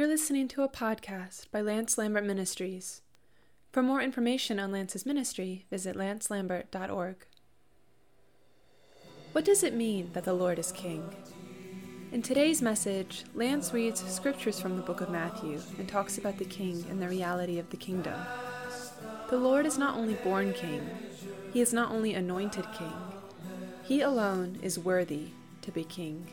You're listening to a podcast by Lance Lambert Ministries. For more information on Lance's ministry, visit lancelambert.org. What does it mean that the Lord is King? In today's message, Lance reads scriptures from the book of Matthew and talks about the King and the reality of the kingdom. The Lord is not only born King, He is not only anointed King, He alone is worthy to be King.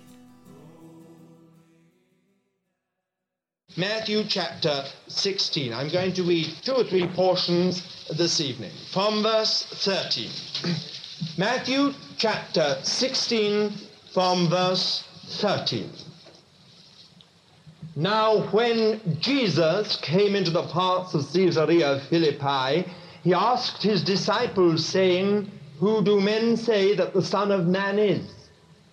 Matthew chapter 16. I'm going to read two or three portions this evening. From verse 13. Matthew chapter 16, from verse 13. Now, when Jesus came into the parts of Caesarea Philippi, he asked his disciples, saying, Who do men say that the Son of Man is?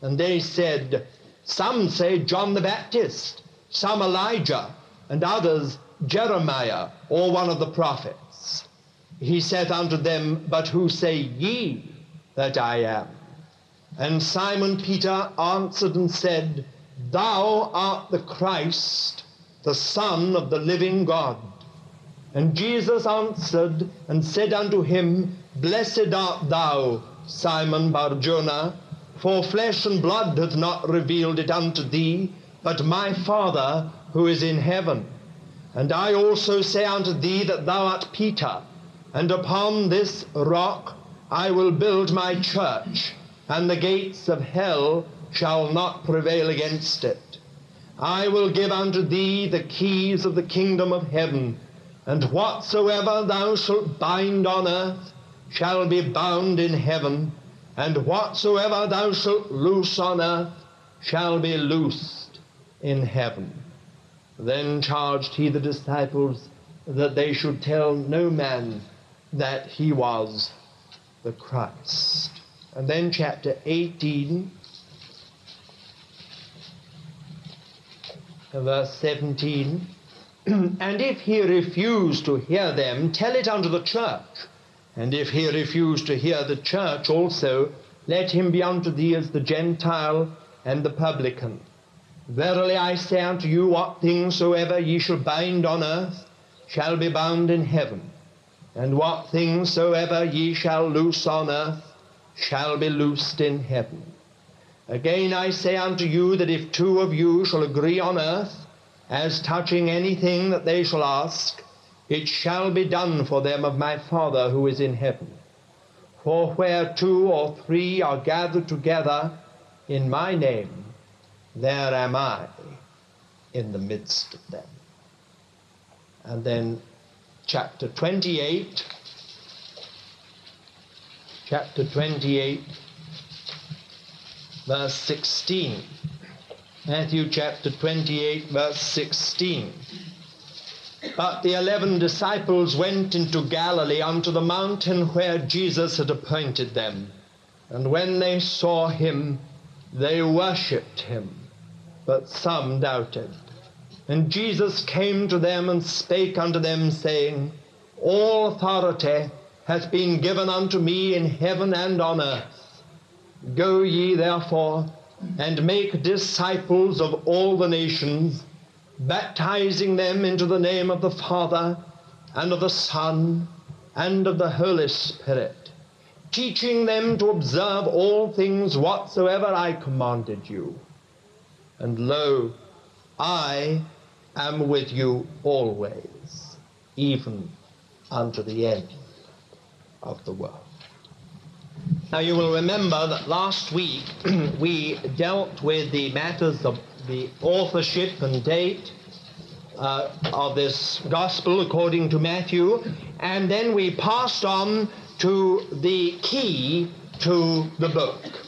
And they said, Some say John the Baptist some Elijah, and others Jeremiah, or one of the prophets. He saith unto them, But who say ye that I am? And Simon Peter answered and said, Thou art the Christ, the Son of the living God. And Jesus answered and said unto him, Blessed art thou, Simon Barjona, for flesh and blood hath not revealed it unto thee, but my Father who is in heaven. And I also say unto thee that thou art Peter, and upon this rock I will build my church, and the gates of hell shall not prevail against it. I will give unto thee the keys of the kingdom of heaven, and whatsoever thou shalt bind on earth shall be bound in heaven, and whatsoever thou shalt loose on earth shall be loosed in heaven. Then charged he the disciples that they should tell no man that he was the Christ. And then chapter 18, verse 17. and if he refuse to hear them, tell it unto the church. And if he refuse to hear the church also, let him be unto thee as the Gentile and the publican. Verily I say unto you, what things soever ye shall bind on earth shall be bound in heaven, and what things soever ye shall loose on earth shall be loosed in heaven. Again I say unto you that if two of you shall agree on earth as touching anything that they shall ask, it shall be done for them of my Father who is in heaven. For where two or three are gathered together in my name, there am I in the midst of them. And then chapter 28, chapter 28, verse 16. Matthew chapter 28, verse 16. But the eleven disciples went into Galilee unto the mountain where Jesus had appointed them. And when they saw him, they worshipped him but some doubted. And Jesus came to them and spake unto them, saying, All authority hath been given unto me in heaven and on earth. Go ye therefore and make disciples of all the nations, baptizing them into the name of the Father and of the Son and of the Holy Spirit, teaching them to observe all things whatsoever I commanded you. And lo, I am with you always, even unto the end of the world. Now, you will remember that last week we dealt with the matters of the authorship and date uh, of this gospel according to Matthew, and then we passed on to the key to the book.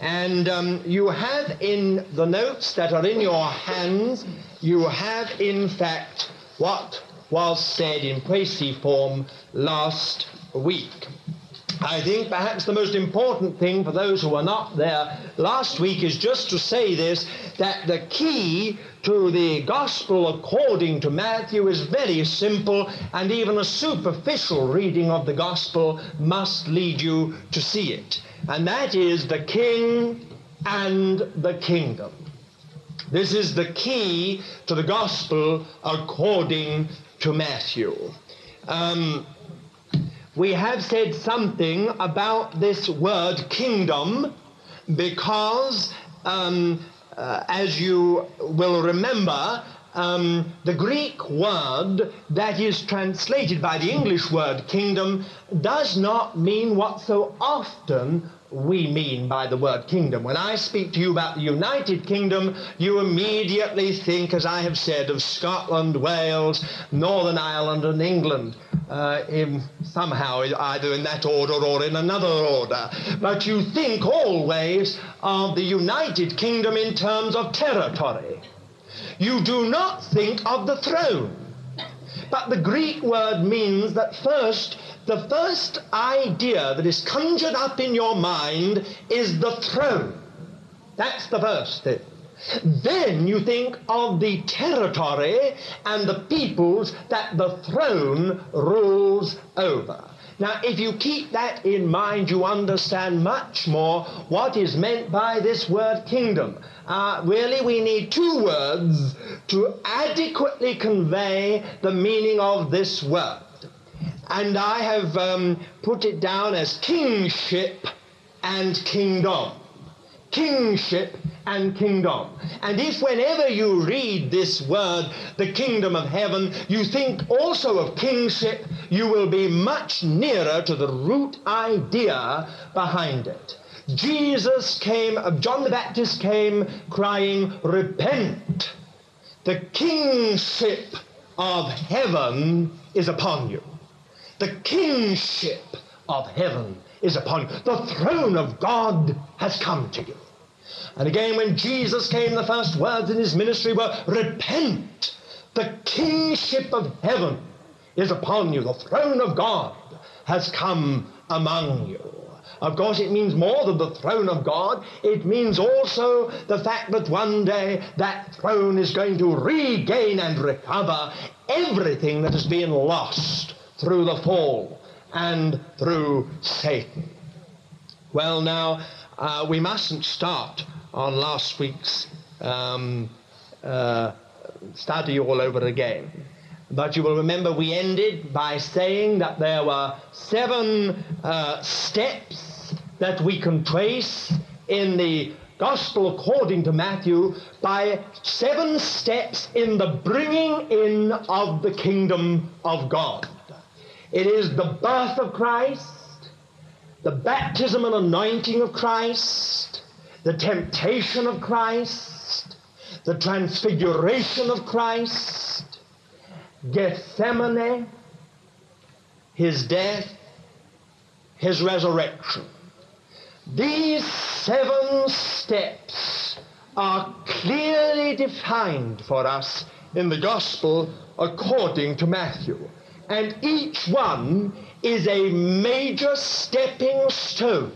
And um, you have in the notes that are in your hands, you have in fact what was said in précis form last week. I think perhaps the most important thing for those who were not there last week is just to say this that the key to the gospel according to Matthew is very simple, and even a superficial reading of the gospel must lead you to see it and that is the king and the kingdom. This is the key to the gospel according to Matthew. Um, we have said something about this word kingdom because, um, uh, as you will remember, um, the Greek word that is translated by the English word kingdom does not mean what so often we mean by the word kingdom. When I speak to you about the United Kingdom, you immediately think, as I have said, of Scotland, Wales, Northern Ireland, and England. Uh, in somehow either in that order or in another order. But you think always of the United Kingdom in terms of territory. You do not think of the throne. But the Greek word means that first the first idea that is conjured up in your mind is the throne. That's the first thing. Then you think of the territory and the peoples that the throne rules over. Now, if you keep that in mind, you understand much more what is meant by this word kingdom. Uh, really, we need two words to adequately convey the meaning of this word and I have um, put it down as kingship and kingdom. Kingship and kingdom. And if whenever you read this word, the kingdom of heaven, you think also of kingship, you will be much nearer to the root idea behind it. Jesus came, uh, John the Baptist came crying, Repent! The kingship of heaven is upon you. The kingship of heaven is upon you. The throne of God has come to you. And again, when Jesus came, the first words in his ministry were, Repent! The kingship of heaven is upon you. The throne of God has come among you. Of course, it means more than the throne of God. It means also the fact that one day that throne is going to regain and recover everything that has been lost through the fall and through Satan. Well, now, uh, we mustn't start on last week's um, uh, study all over again. But you will remember we ended by saying that there were seven uh, steps that we can trace in the Gospel according to Matthew by seven steps in the bringing in of the kingdom of God. It is the birth of Christ, the baptism and anointing of Christ, the temptation of Christ, the transfiguration of Christ, Gethsemane, his death, his resurrection. These seven steps are clearly defined for us in the gospel according to Matthew and each one is a major stepping stone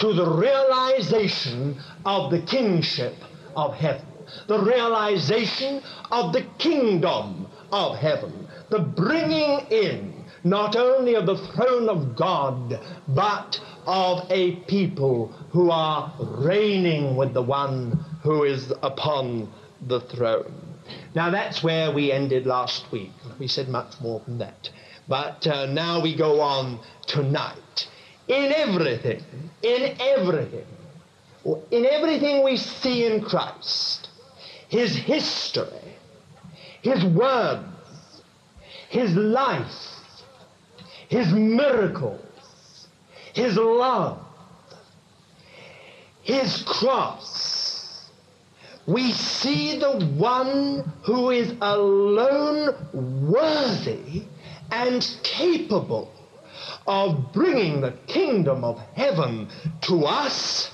to the realization of the kingship of heaven, the realization of the kingdom of heaven, the bringing in not only of the throne of God, but of a people who are reigning with the one who is upon the throne. Now that's where we ended last week. We said much more than that. But uh, now we go on tonight. In everything, in everything, in everything we see in Christ, his history, his words, his life, his miracles, his love, his cross, we see the one who is alone worthy and capable of bringing the kingdom of heaven to us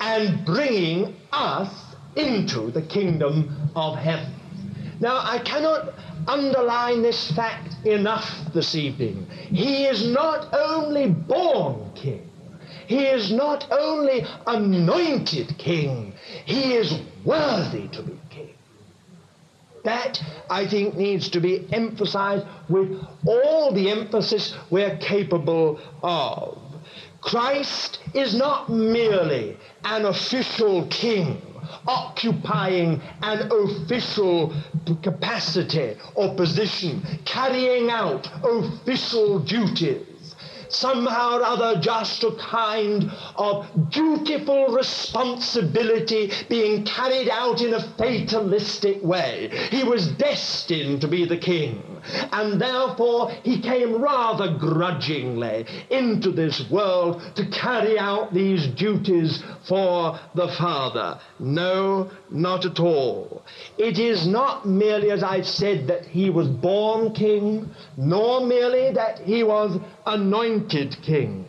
and bringing us into the kingdom of heaven. Now, I cannot underline this fact enough this evening. He is not only born king, he is not only anointed king, he is worthy to be. That, I think, needs to be emphasized with all the emphasis we're capable of. Christ is not merely an official king occupying an official capacity or position, carrying out official duties somehow or other just a kind of dutiful responsibility being carried out in a fatalistic way. He was destined to be the king, and therefore he came rather grudgingly into this world to carry out these duties for the Father. No, not at all. It is not merely, as I've said, that he was born king, nor merely that he was anointed king.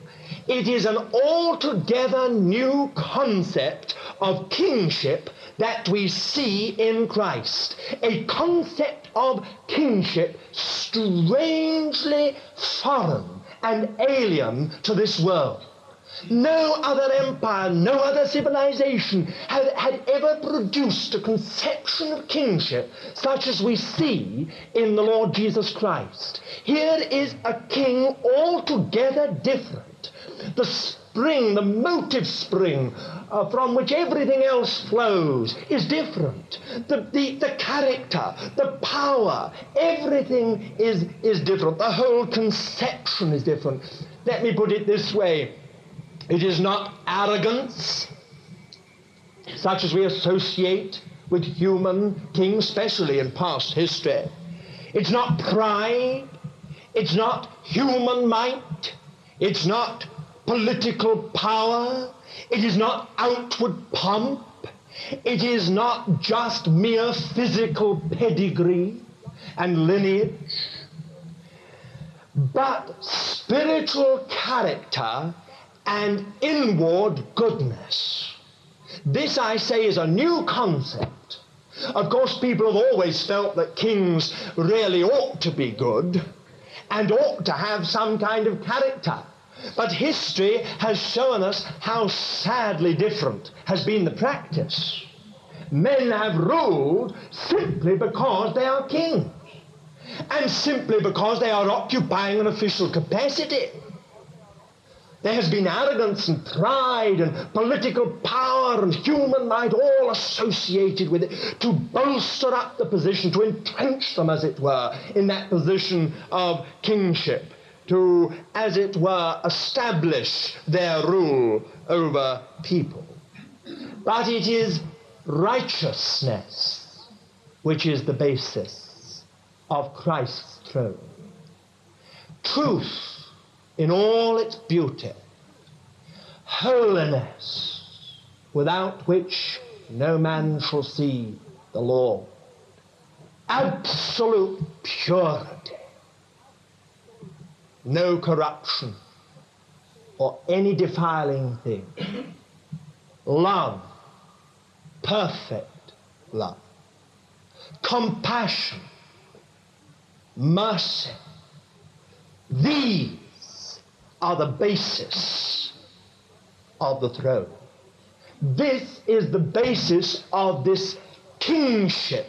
It is an altogether new concept of kingship that we see in Christ. A concept of kingship strangely foreign and alien to this world. No other empire, no other civilization had, had ever produced a conception of kingship such as we see in the Lord Jesus Christ. Here is a king altogether different. The spring, the motive spring uh, from which everything else flows is different. The, the, the character, the power, everything is, is different. The whole conception is different. Let me put it this way it is not arrogance, such as we associate with human kings, especially in past history. It's not pride. It's not human might. It's not political power. It is not outward pomp. It is not just mere physical pedigree and lineage, but spiritual character and inward goodness. This, I say, is a new concept. Of course, people have always felt that kings really ought to be good and ought to have some kind of character. But history has shown us how sadly different has been the practice. Men have ruled simply because they are kings and simply because they are occupying an official capacity. There has been arrogance and pride and political power and human might all associated with it to bolster up the position, to entrench them, as it were, in that position of kingship, to, as it were, establish their rule over people. But it is righteousness which is the basis of Christ's throne. Truth in all its beauty, holiness, without which no man shall see the Lord, absolute purity, no corruption or any defiling thing, love, perfect love, compassion, mercy, these are the basis of the throne. This is the basis of this kingship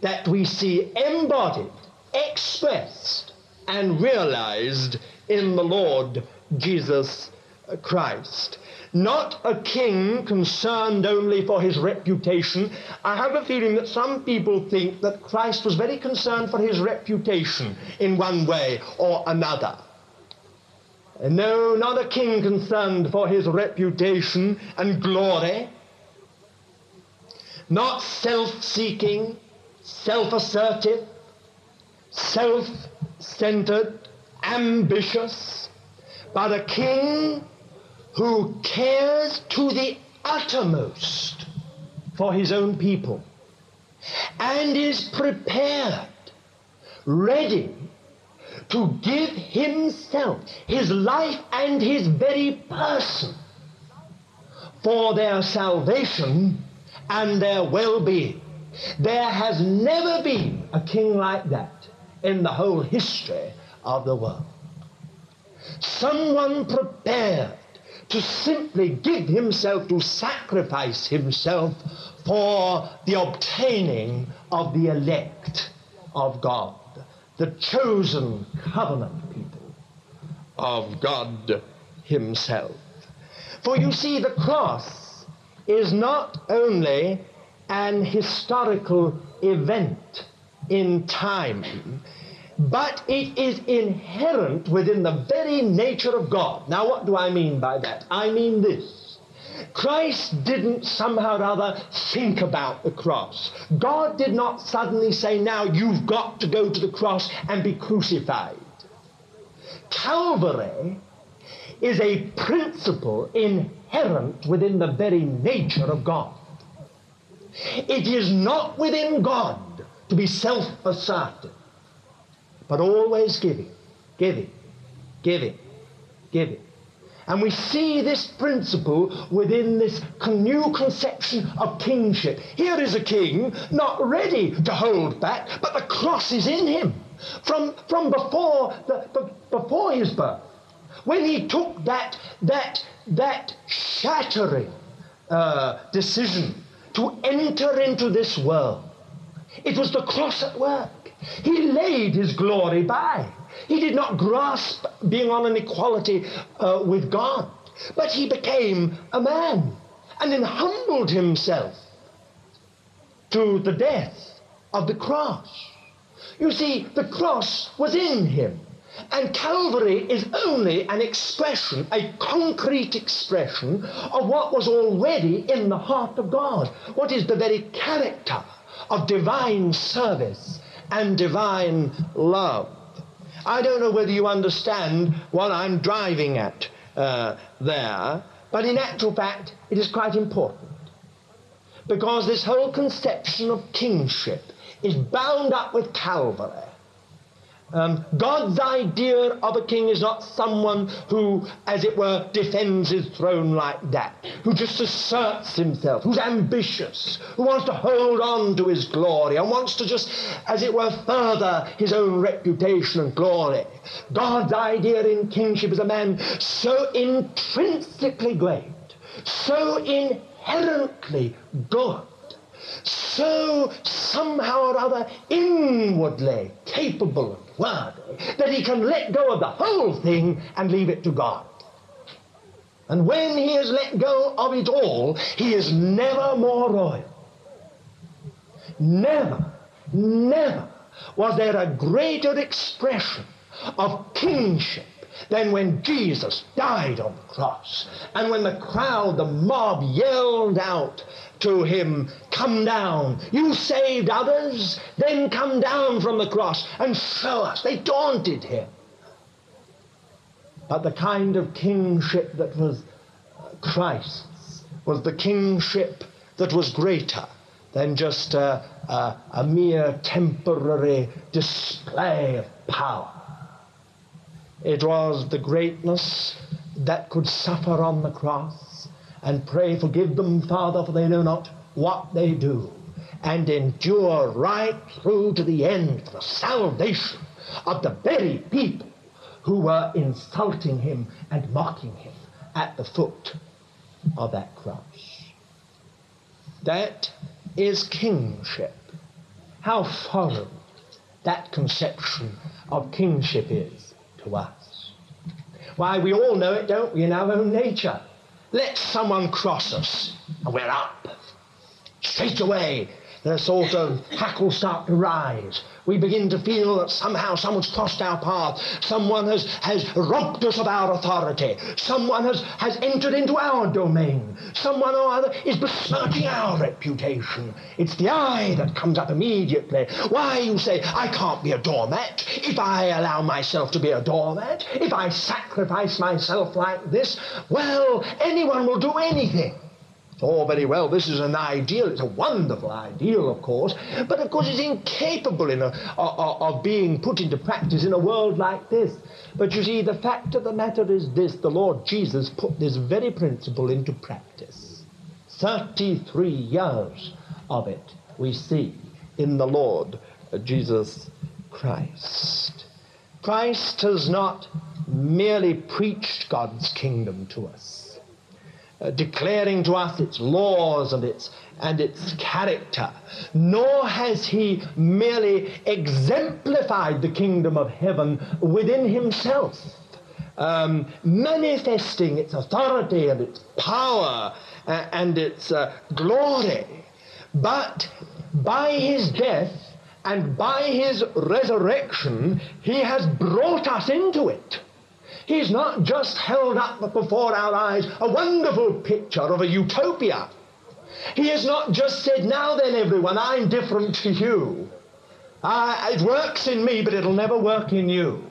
that we see embodied, expressed, and realized in the Lord Jesus Christ. Not a king concerned only for his reputation. I have a feeling that some people think that Christ was very concerned for his reputation in one way or another. No, not a king concerned for his reputation and glory, not self seeking, self assertive, self centered, ambitious, but a king who cares to the uttermost for his own people and is prepared, ready to give himself, his life, and his very person for their salvation and their well being. There has never been a king like that in the whole history of the world. Someone prepared to simply give himself, to sacrifice himself for the obtaining of the elect of God the chosen covenant people of God Himself. For you see, the cross is not only an historical event in time, but it is inherent within the very nature of God. Now, what do I mean by that? I mean this. Christ didn't somehow or other think about the cross. God did not suddenly say, now you've got to go to the cross and be crucified. Calvary is a principle inherent within the very nature of God. It is not within God to be self assertive, but always giving, giving, giving, giving. And we see this principle within this new conception of kingship. Here is a king not ready to hold back, but the cross is in him from, from before, the, before his birth. When he took that, that, that shattering uh, decision to enter into this world, it was the cross at work. He laid his glory by. He did not grasp being on an equality uh, with God, but he became a man and then humbled himself to the death of the cross. You see, the cross was in him. And Calvary is only an expression, a concrete expression of what was already in the heart of God, what is the very character of divine service and divine love. I don't know whether you understand what I'm driving at uh, there, but in actual fact, it is quite important. Because this whole conception of kingship is bound up with Calvary. Um, God's idea of a king is not someone who, as it were, defends his throne like that, who just asserts himself, who's ambitious, who wants to hold on to his glory and wants to just, as it were, further his own reputation and glory. God's idea in kingship is a man so intrinsically great, so inherently good so somehow or other inwardly capable and worthy that he can let go of the whole thing and leave it to God. And when he has let go of it all, he is never more royal. Never, never was there a greater expression of kingship than when Jesus died on the cross. And when the crowd, the mob, yelled out, to him, Come down. You saved others, then come down from the cross and show us. They daunted him. But the kind of kingship that was uh, Christ's was the kingship that was greater than just a, a, a mere temporary display of power. It was the greatness that could suffer on the cross and pray, Forgive them, Father, for they know not what they do, and endure right through to the end for the salvation of the very people who were insulting him and mocking him at the foot of that cross. That is kingship. How foreign that conception of kingship is to us. Why, we all know it, don't we, in our own nature. Let someone cross us, and we're up. Straight away, the sort of hackles start to rise. We begin to feel that somehow someone's crossed our path. Someone has, has robbed us of our authority. Someone has, has entered into our domain. Someone or other is besmirching our reputation. It's the I that comes up immediately. Why, you say, I can't be a doormat. If I allow myself to be a doormat, if I sacrifice myself like this, well, anyone will do anything. Oh, very well, this is an ideal. It's a wonderful ideal, of course, but of course it's incapable in a, of, of being put into practice in a world like this. But you see, the fact of the matter is this the Lord Jesus put this very principle into practice. 33 years of it we see in the Lord Jesus Christ. Christ has not merely preached God's kingdom to us uh, declaring to us its laws and its, and its character, nor has he merely exemplified the kingdom of heaven within himself. um, manifesting its authority and its power uh, and its uh, glory. But by his death and by his resurrection, he has brought us into it. He's not just held up before our eyes a wonderful picture of a utopia. He has not just said, Now then, everyone, I'm different to you. Uh, it works in me, but it'll never work in you.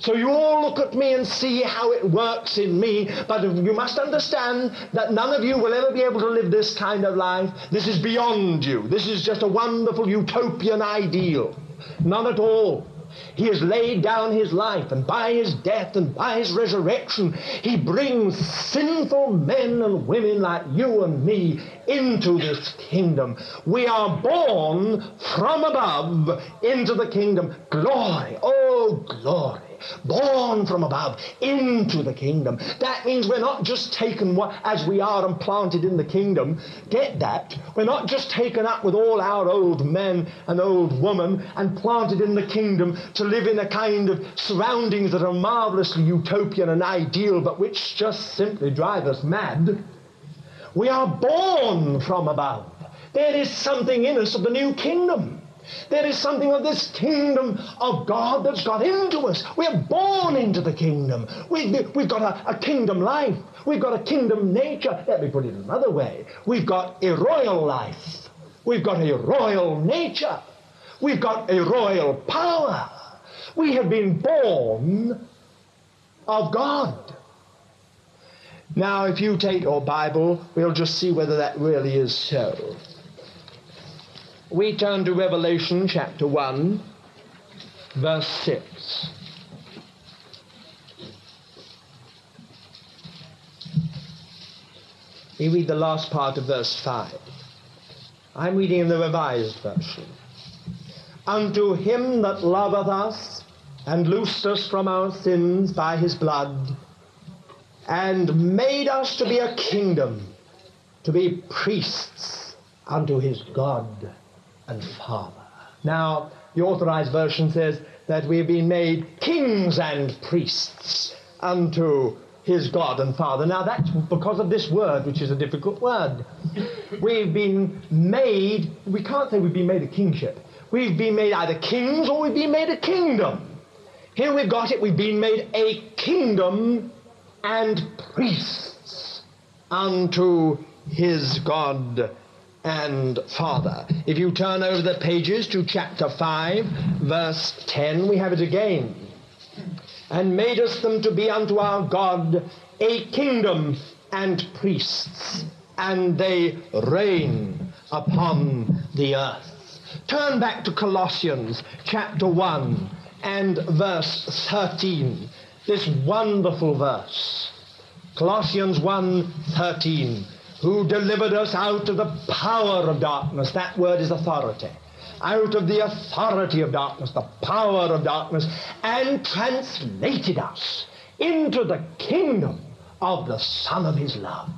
So you all look at me and see how it works in me, but you must understand that none of you will ever be able to live this kind of life. This is beyond you. This is just a wonderful utopian ideal. None at all. He has laid down his life, and by his death and by his resurrection, he brings sinful men and women like you and me into this kingdom. We are born from above into the kingdom. Glory, oh glory born from above into the kingdom. That means we're not just taken as we are and planted in the kingdom. Get that? We're not just taken up with all our old men and old women and planted in the kingdom to live in a kind of surroundings that are marvelously utopian and ideal, but which just simply drive us mad. We are born from above. There is something in us of the new kingdom. There is something of this kingdom of God that's got into us. We're born into the kingdom. We've, we've got a, a kingdom life. We've got a kingdom nature. Let me put it another way. We've got a royal life. We've got a royal nature. We've got a royal power. We have been born of God. Now, if you take your Bible, we'll just see whether that really is so we turn to Revelation chapter 1, verse 6. We read the last part of verse 5. I'm reading in the Revised Version. Unto him that loveth us and loosed us from our sins by his blood, and made us to be a kingdom, to be priests unto his God and Father. Now, the authorized version says that we've been made kings and priests unto his God and Father. Now, that's because of this word, which is a difficult word. We've been made, we can't say we've been made a kingship. We've been made either kings or we've been made a kingdom. Here we've got it, we've been made a kingdom and priests unto his God and Father. If you turn over the pages to chapter 5, verse 10, we have it again. And made us them to be unto our God a kingdom and priests, and they reign upon the earth. Turn back to Colossians chapter 1 and verse 13. This wonderful verse. Colossians 1 13 who delivered us out of the power of darkness. That word is authority. Out of the authority of darkness, the power of darkness, and translated us into the kingdom of the Son of His love.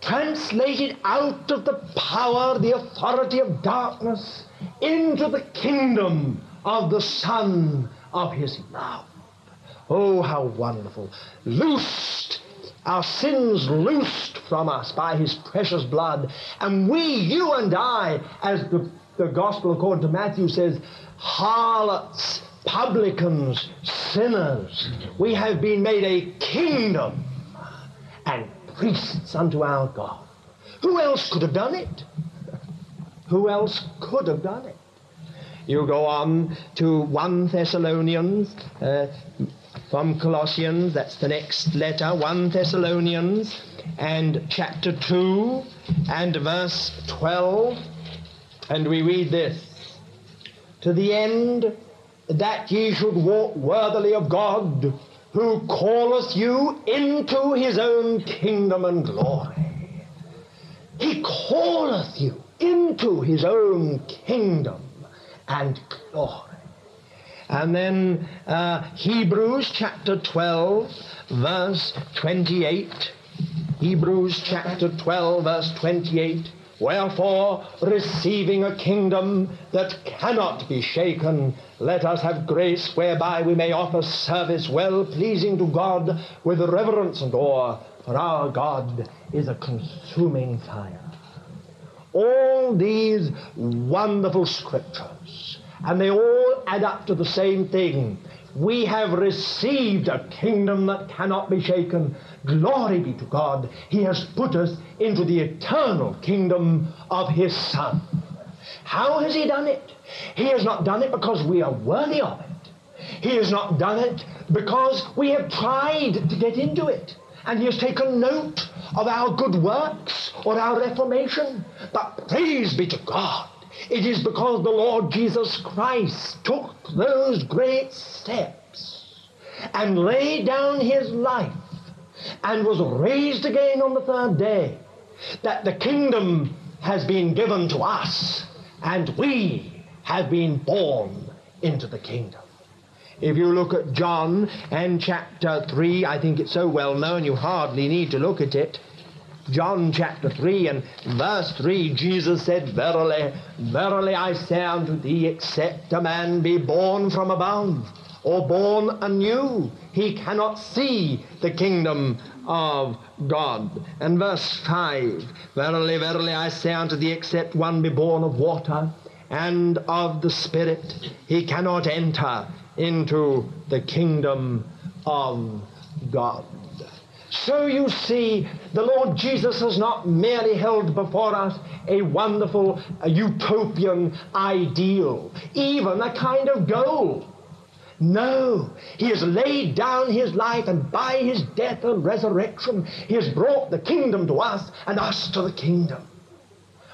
Translated out of the power, the authority of darkness, into the kingdom of the Son of His love. Oh, how wonderful. Loosed our sins loosed from us by his precious blood. And we, you and I, as the, the gospel according to Matthew says, harlots, publicans, sinners, we have been made a kingdom and priests unto our God. Who else could have done it? Who else could have done it? You go on to 1 Thessalonians, uh, from Colossians, that's the next letter, 1 Thessalonians, and chapter 2 and verse 12. And we read this To the end that ye should walk worthily of God, who calleth you into his own kingdom and glory. He calleth you into his own kingdom and glory. And then uh, Hebrews chapter 12, verse 28. Hebrews chapter 12, verse 28. Wherefore, receiving a kingdom that cannot be shaken, let us have grace whereby we may offer service well pleasing to God with reverence and awe, for our God is a consuming fire. All these wonderful scriptures, and they all add up to the same thing. We have received a kingdom that cannot be shaken, Glory be to God. He has put us into the eternal kingdom of His Son. How has He done it? He has not done it because we are worthy of it. He has not done it because we have tried to get into it. And He has taken note of our good works or our reformation. But praise be to God. It is because the Lord Jesus Christ took those great steps and laid down His life and was raised again on the third day, that the kingdom has been given to us, and we have been born into the kingdom. If you look at John and chapter 3, I think it's so well known you hardly need to look at it. John chapter 3 and verse 3, Jesus said, Verily, verily I say unto thee, except a man be born from above, or born anew, he cannot see the kingdom of God. And verse 5 Verily, verily, I say unto thee, except one be born of water and of the Spirit, he cannot enter into the kingdom of God. So you see, the Lord Jesus has not merely held before us a wonderful, a utopian ideal, even a kind of goal. No, he has laid down his life, and by his death and resurrection, he has brought the kingdom to us and us to the kingdom.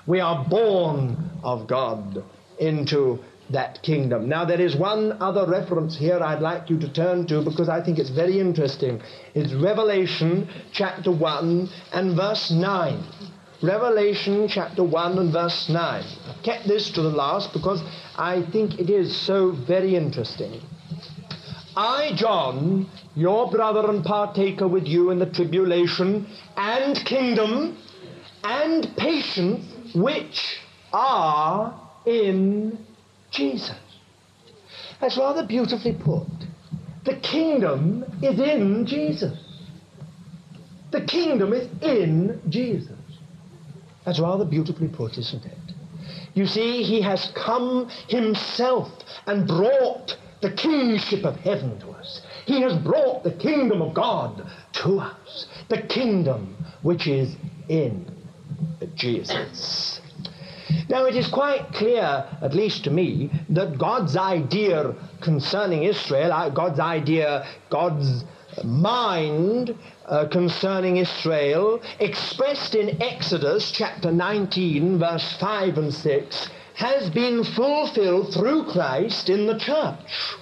We are born of God into that kingdom. Now, there is one other reference here I'd like you to turn to because I think it's very interesting. It's Revelation chapter 1 and verse 9. Revelation chapter 1 and verse 9. I've kept this to the last because I think it is so very interesting. I, John, your brother and partaker with you in the tribulation and kingdom and patience which are in Jesus. That's rather beautifully put. The kingdom is in Jesus. The kingdom is in Jesus. That's rather beautifully put, isn't it? You see, he has come himself and brought the kingship of heaven to us. He has brought the kingdom of God to us, the kingdom which is in Jesus. Now, it is quite clear, at least to me, that God's idea concerning Israel, uh, God's idea, God's mind uh, concerning Israel, expressed in Exodus chapter 19, verse 5 and 6, has been fulfilled through Christ in the church.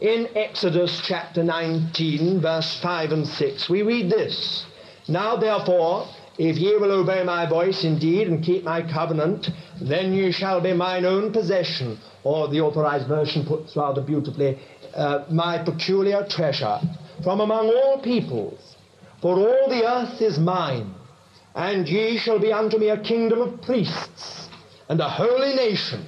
In Exodus chapter 19, verse 5 and 6, we read this Now therefore, if ye will obey my voice indeed and keep my covenant, then ye shall be mine own possession. Or the authorized version puts rather beautifully, uh, my peculiar treasure from among all peoples. For all the earth is mine, and ye shall be unto me a kingdom of priests and a holy nation.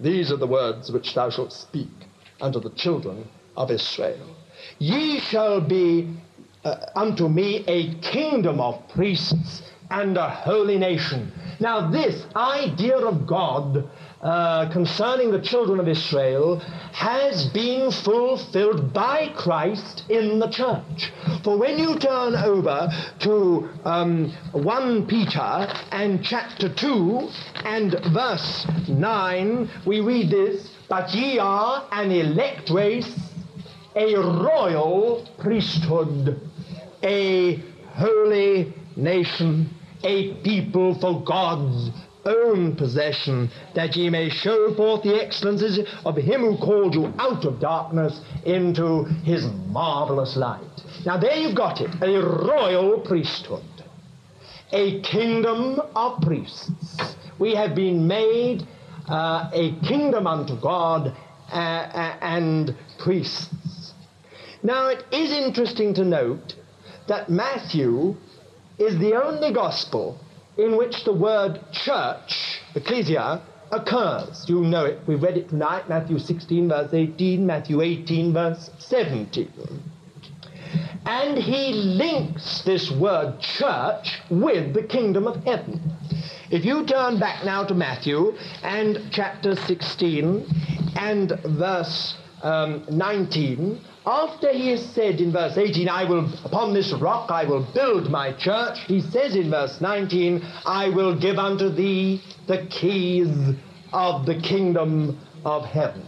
These are the words which thou shalt speak unto the children of Israel. Ye shall be uh, unto me a kingdom of priests and a holy nation. Now, this idea of God uh, concerning the children of Israel has been fulfilled by Christ in the church. For when you turn over to um, 1 Peter and chapter 2 and verse 9, we read this But ye are an elect race, a royal priesthood, a holy nation, a people for God's own possession, that ye may show forth the excellencies of him who called you out of darkness into his marvelous light. Now, there you've got it a royal priesthood, a kingdom of priests. We have been made uh, a kingdom unto God uh, uh, and priests. Now, it is interesting to note that Matthew is the only gospel in which the word church, ecclesia, occurs. You know it. We read it tonight, Matthew 16, verse 18, Matthew 18, verse 17. And he links this word church with the kingdom of heaven. If you turn back now to Matthew and chapter 16 and verse um, 19, after he has said in verse 18, I will, upon this rock I will build my church, he says in verse 19, I will give unto thee the keys of the kingdom of heaven.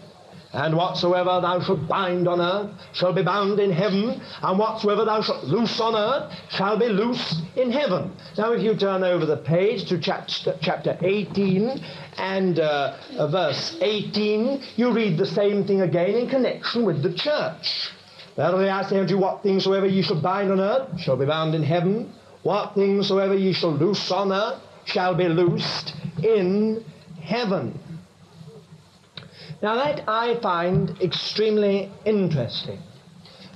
And whatsoever thou shalt bind on earth shall be bound in heaven, and whatsoever thou shalt loose on earth shall be loosed in heaven. Now, if you turn over the page to chapter, chapter 18 and uh, verse 18, you read the same thing again in connection with the church. Verily I say unto you, what things soever ye shall bind on earth shall be bound in heaven, what things soever ye shall loose on earth shall be loosed in heaven. Now, that I find extremely interesting.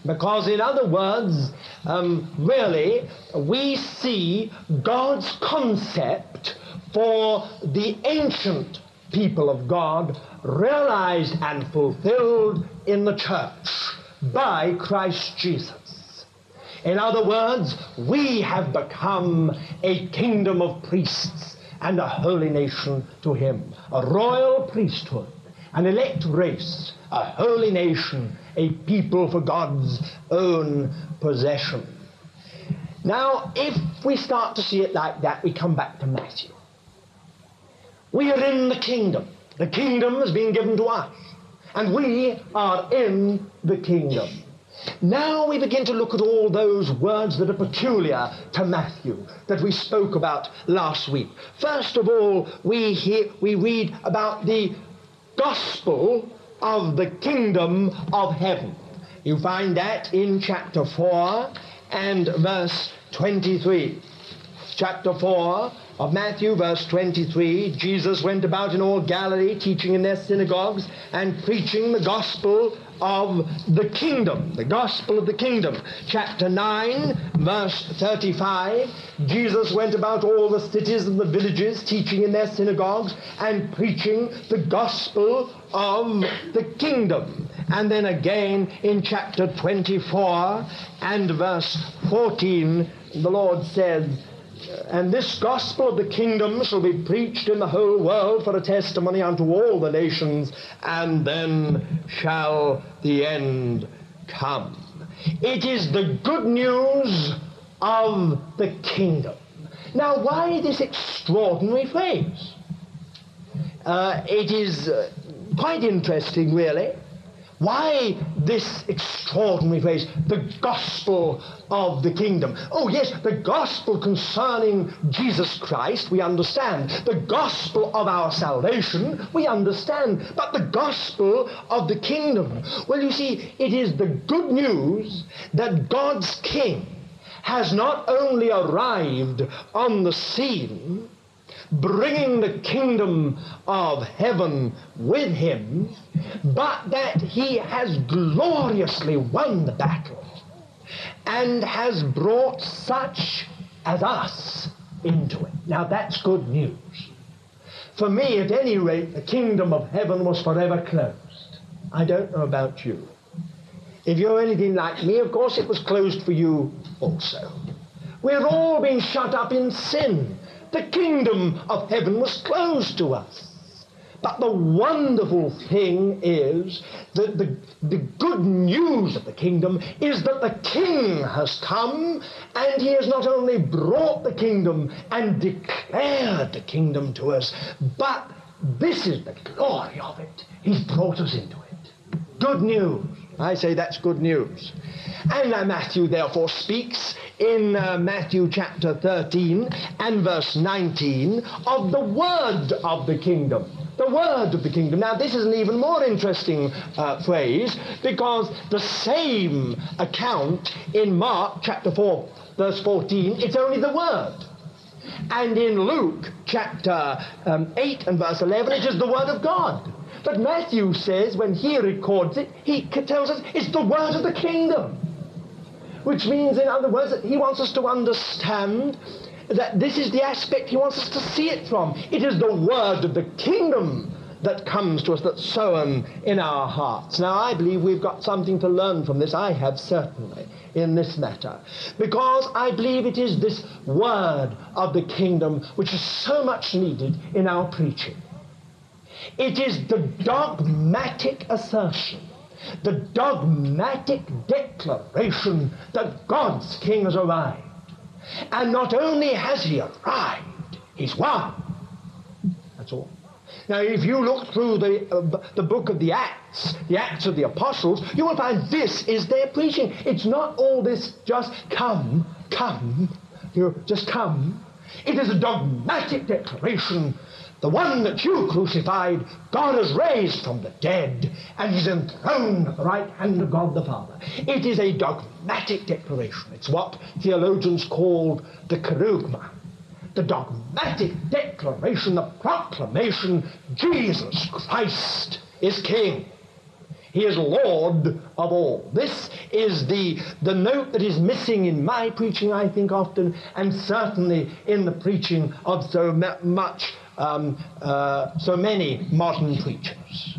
Because, in other words, um, really, we see God's concept for the ancient people of God realized and fulfilled in the church by Christ Jesus. In other words, we have become a kingdom of priests and a holy nation to Him, a royal priesthood an elect race, a holy nation, a people for God's own possession. Now, if we start to see it like that, we come back to Matthew. We are in the kingdom. The kingdom has been given to us, and we are in the kingdom. Now we begin to look at all those words that are peculiar to Matthew that we spoke about last week. First of all, we, hear, we read about the gospel of the kingdom of heaven. You find that in chapter 4 and verse 23. Chapter 4 of Matthew, verse 23, Jesus went about in all Galilee, teaching in their synagogues and preaching the gospel of the kingdom, the gospel of the kingdom. Chapter 9, verse 35, Jesus went about all the cities and the villages, teaching in their synagogues and preaching the gospel of the kingdom. And then again in chapter 24 and verse 14, the Lord said, and this gospel of the kingdom shall be preached in the whole world for a testimony unto all the nations, and then shall the end come. It is the good news of the kingdom. Now, why this extraordinary phrase? Uh, it is uh, quite interesting, really. Why this extraordinary phrase, the gospel of the kingdom? Oh, yes, the gospel concerning Jesus Christ, we understand. The gospel of our salvation, we understand. But the gospel of the kingdom, well, you see, it is the good news that God's king has not only arrived on the scene, bringing the kingdom of heaven with him, but that he has gloriously won the battle and has brought such as us into it. Now that's good news. For me, at any rate, the kingdom of heaven was forever closed. I don't know about you. If you're anything like me, of course it was closed for you also. We're all being shut up in sin the kingdom of heaven was closed to us. But the wonderful thing is that the, the good news of the kingdom is that the king has come and he has not only brought the kingdom and declared the kingdom to us, but this is the glory of it. He's brought us into it. Good news. I say that's good news. And now Matthew therefore speaks in uh, Matthew chapter 13 and verse 19 of the word of the kingdom. The word of the kingdom. Now, this is an even more interesting uh, phrase because the same account in Mark chapter 4, verse 14, it's only the word. And in Luke chapter um, 8 and verse 11, it is the word of God. But Matthew says, when he records it, he tells us it's the word of the kingdom. Which means, in other words, that he wants us to understand that this is the aspect he wants us to see it from. It is the word of the kingdom that comes to us, that's sown in our hearts. Now, I believe we've got something to learn from this. I have certainly in this matter. Because I believe it is this word of the kingdom which is so much needed in our preaching. It is the dogmatic assertion, the dogmatic declaration that God's king has arrived. And not only has he arrived, he's won. That's all. Now, if you look through the, uh, the book of the Acts, the Acts of the Apostles, you will find this is their preaching. It's not all this just come, come, you know, just come. It is a dogmatic declaration. The one that you crucified, God has raised from the dead, and he's enthroned at the right hand of God the Father. It is a dogmatic declaration. It's what theologians call the kerygma the dogmatic declaration, the proclamation Jesus Christ is King. He is Lord of all. This is the, the note that is missing in my preaching, I think, often, and certainly in the preaching of so much, um, uh, so many modern preachers.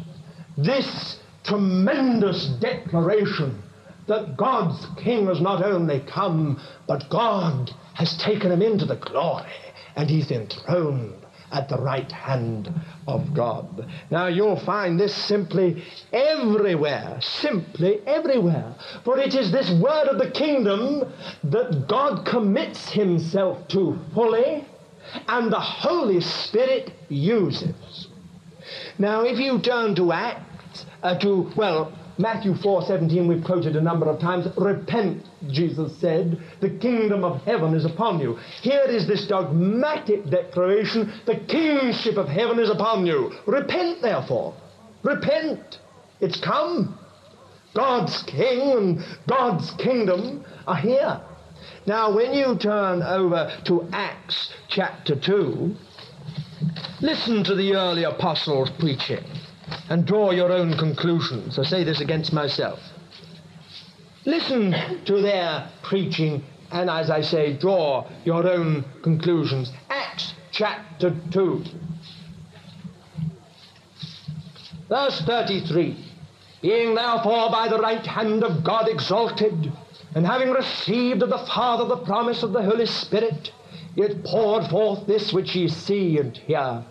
This tremendous declaration that God's King has not only come, but God has taken him into the glory and he's enthroned at the right hand of God. Now you'll find this simply everywhere, simply everywhere. For it is this word of the kingdom that God commits himself to fully and the Holy Spirit uses. Now if you turn to Acts, uh, to, well, Matthew 4:17 we've quoted a number of times. Repent, Jesus said, the kingdom of heaven is upon you. Here is this dogmatic declaration, the kingship of heaven is upon you. Repent therefore. Repent. It's come. God's king and God's kingdom are here. Now, when you turn over to Acts chapter 2, listen to the early apostles preaching and draw your own conclusions. I say this against myself. Listen to their preaching and, as I say, draw your own conclusions. Acts chapter 2, verse 33. Being therefore by the right hand of God exalted, and having received of the Father the promise of the Holy Spirit, it poured forth this which ye see and hear.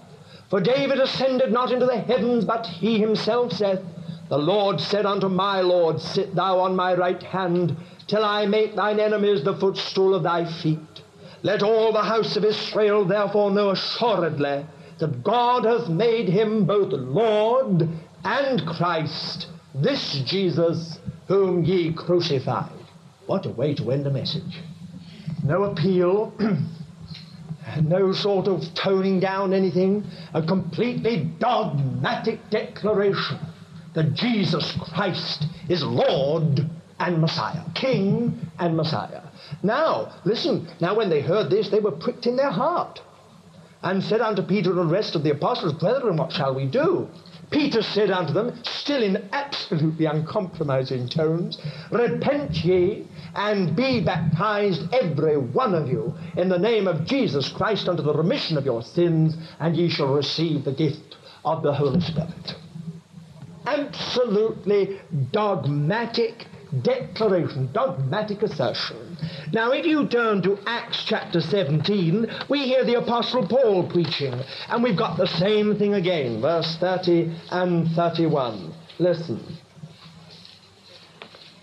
For David ascended not into the heavens, but he himself saith, The Lord said unto my Lord, Sit thou on my right hand, till I make thine enemies the footstool of thy feet. Let all the house of Israel therefore know assuredly that God hath made him both Lord and Christ, this Jesus whom ye crucified. What a way to end a message. No appeal. no sort of toning down anything, a completely dogmatic declaration that Jesus Christ is Lord and Messiah, King and Messiah. Now, listen, now when they heard this, they were pricked in their heart and said unto Peter and the rest of the apostles, Brethren, what shall we do? Peter said unto them, still in absolutely uncompromising tones, Repent ye and be baptized, every one of you, in the name of Jesus Christ unto the remission of your sins, and ye shall receive the gift of the Holy Spirit. Absolutely dogmatic declaration, dogmatic assertion. Now, if you turn to Acts chapter 17, we hear the Apostle Paul preaching, and we've got the same thing again, verse 30 and 31. Listen.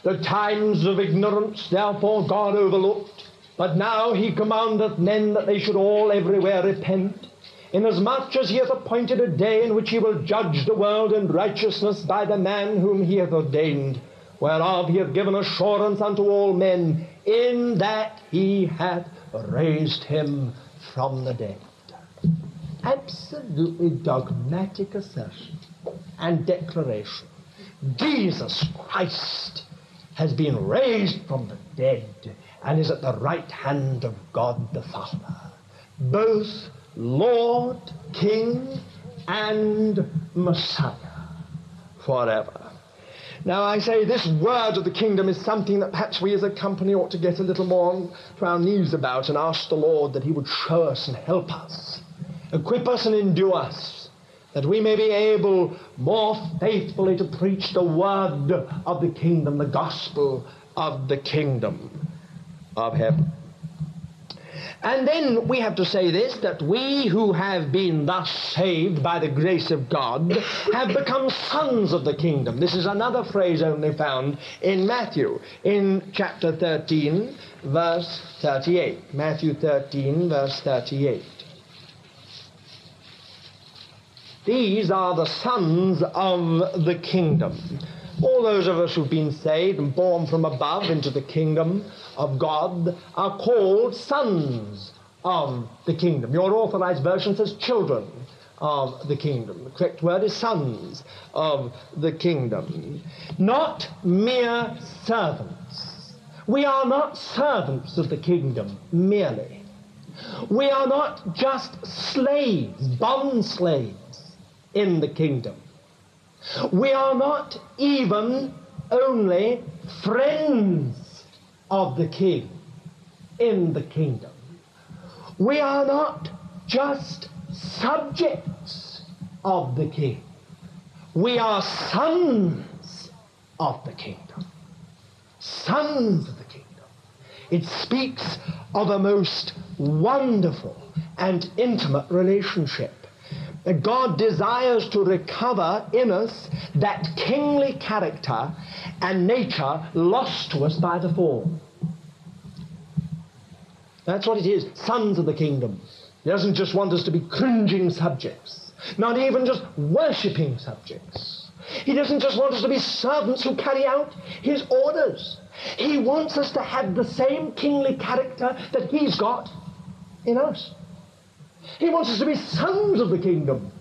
The times of ignorance, therefore, God overlooked, but now he commandeth men that they should all everywhere repent, inasmuch as he hath appointed a day in which he will judge the world in righteousness by the man whom he hath ordained whereof he hath given assurance unto all men, in that he hath raised him from the dead. Absolutely dogmatic assertion and declaration. Jesus Christ has been raised from the dead and is at the right hand of God the Father, both Lord, King, and Messiah forever. Now, I say this word of the kingdom is something that perhaps we as a company ought to get a little more to our knees about and ask the Lord that He would show us and help us, equip us and endue us, that we may be able more faithfully to preach the word of the kingdom, the gospel of the kingdom of heaven. And then we have to say this that we who have been thus saved by the grace of God have become sons of the kingdom. This is another phrase only found in Matthew, in chapter 13, verse 38. Matthew 13, verse 38. These are the sons of the kingdom. All those of us who've been saved and born from above into the kingdom of God are called sons of the kingdom. Your authorized version says children of the kingdom. The correct word is sons of the kingdom. Not mere servants. We are not servants of the kingdom merely. We are not just slaves, bond slaves in the kingdom. We are not even only friends of the king in the kingdom. We are not just subjects of the king. We are sons of the kingdom. Sons of the kingdom. It speaks of a most wonderful and intimate relationship God desires to recover in us that kingly character and nature lost to us by the fall. That's what it is, sons of the kingdom. He doesn't just want us to be cringing subjects, not even just worshipping subjects. He doesn't just want us to be servants who carry out his orders. He wants us to have the same kingly character that he's got in us. He wants us to be sons of the kingdom.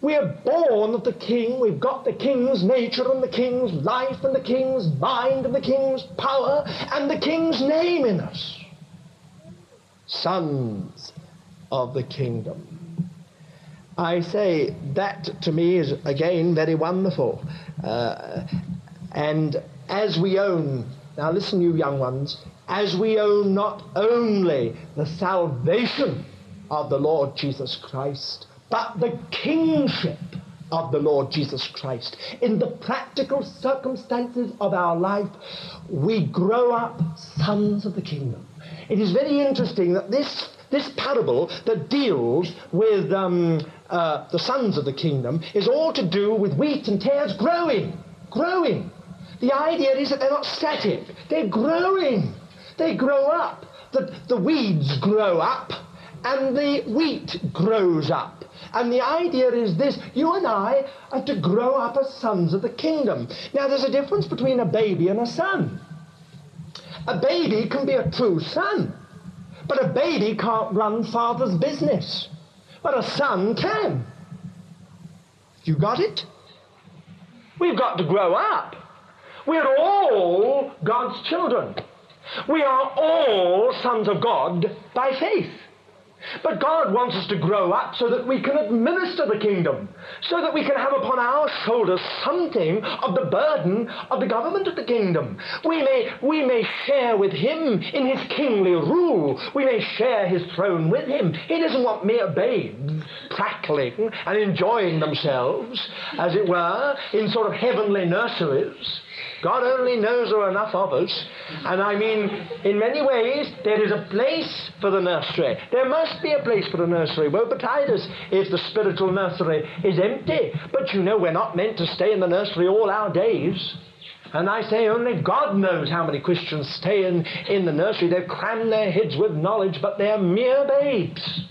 We are born of the king. We've got the king's nature and the king's life and the king's mind and the king's power and the king's name in us. Sons of the kingdom. I say that to me is again very wonderful. Uh, and as we own, now listen, you young ones, as we own not only the salvation of the Lord Jesus Christ, but the kingship of the Lord Jesus Christ. In the practical circumstances of our life, we grow up sons of the kingdom. It is very interesting that this, this parable that deals with um, uh, the sons of the kingdom is all to do with wheat and tares growing, growing. The idea is that they're not static, they're growing. They grow up. The, the weeds grow up and the wheat grows up. And the idea is this you and I are to grow up as sons of the kingdom. Now, there's a difference between a baby and a son. A baby can be a true son, but a baby can't run father's business. But a son can. You got it? We've got to grow up. We're all God's children. We are all sons of God by faith. But God wants us to grow up so that we can administer the kingdom, so that we can have upon our shoulders something of the burden of the government of the kingdom. We may, we may share with Him in His kingly rule. We may share His throne with Him. He doesn't want mere babes prattling and enjoying themselves, as it were, in sort of heavenly nurseries. God only knows there are enough of us. And I mean, in many ways, there is a place for the nursery. There must be a place for the nursery. Woe betide us if the spiritual nursery is empty. But you know, we're not meant to stay in the nursery all our days. And I say only God knows how many Christians stay in, in the nursery. They've crammed their heads with knowledge, but they're mere babes.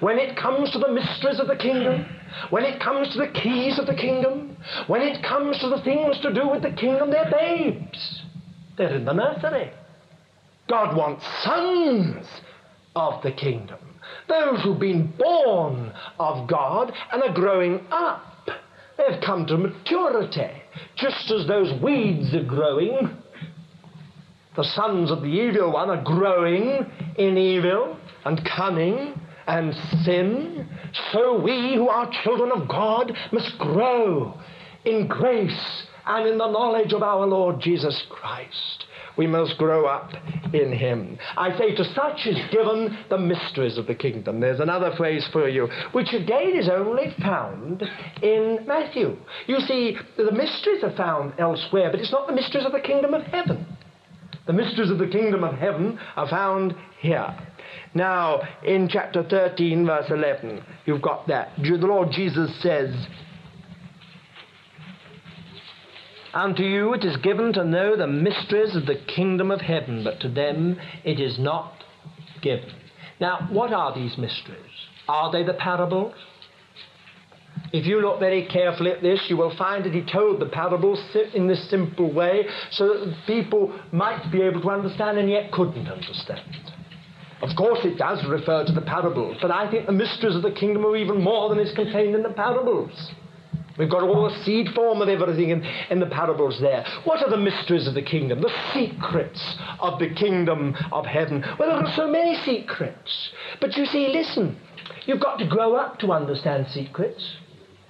When it comes to the mysteries of the kingdom, when it comes to the keys of the kingdom, when it comes to the things to do with the kingdom, they're babes. They're in the nursery. God wants sons of the kingdom. Those who've been born of God and are growing up. They've come to maturity, just as those weeds are growing. The sons of the evil one are growing in evil and cunning and sin, so we who are children of God must grow in grace and in the knowledge of our Lord Jesus Christ. We must grow up in Him. I say, to such is given the mysteries of the kingdom. There's another phrase for you, which again is only found in Matthew. You see, the mysteries are found elsewhere, but it's not the mysteries of the kingdom of heaven. The mysteries of the kingdom of heaven are found here. Now, in chapter 13, verse 11, you've got that. The Lord Jesus says, Unto you it is given to know the mysteries of the kingdom of heaven, but to them it is not given. Now, what are these mysteries? Are they the parables? If you look very carefully at this, you will find that he told the parables in this simple way so that people might be able to understand and yet couldn't understand. Of course, it does refer to the parables, but I think the mysteries of the kingdom are even more than is contained in the parables. We've got all the seed form of everything in, in the parables there. What are the mysteries of the kingdom? The secrets of the kingdom of heaven. Well, there are so many secrets. But you see, listen, you've got to grow up to understand secrets.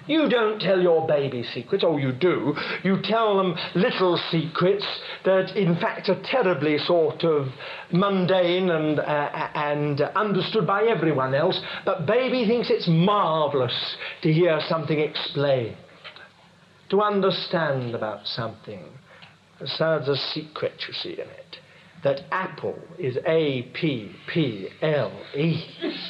You don't tell your baby secrets, or you do. You tell them little secrets that, in fact, are terribly sort of mundane and, uh, and understood by everyone else. But baby thinks it's marvelous to hear something explained, to understand about something. So there's a secret, you see, in it. That apple is A P P L E,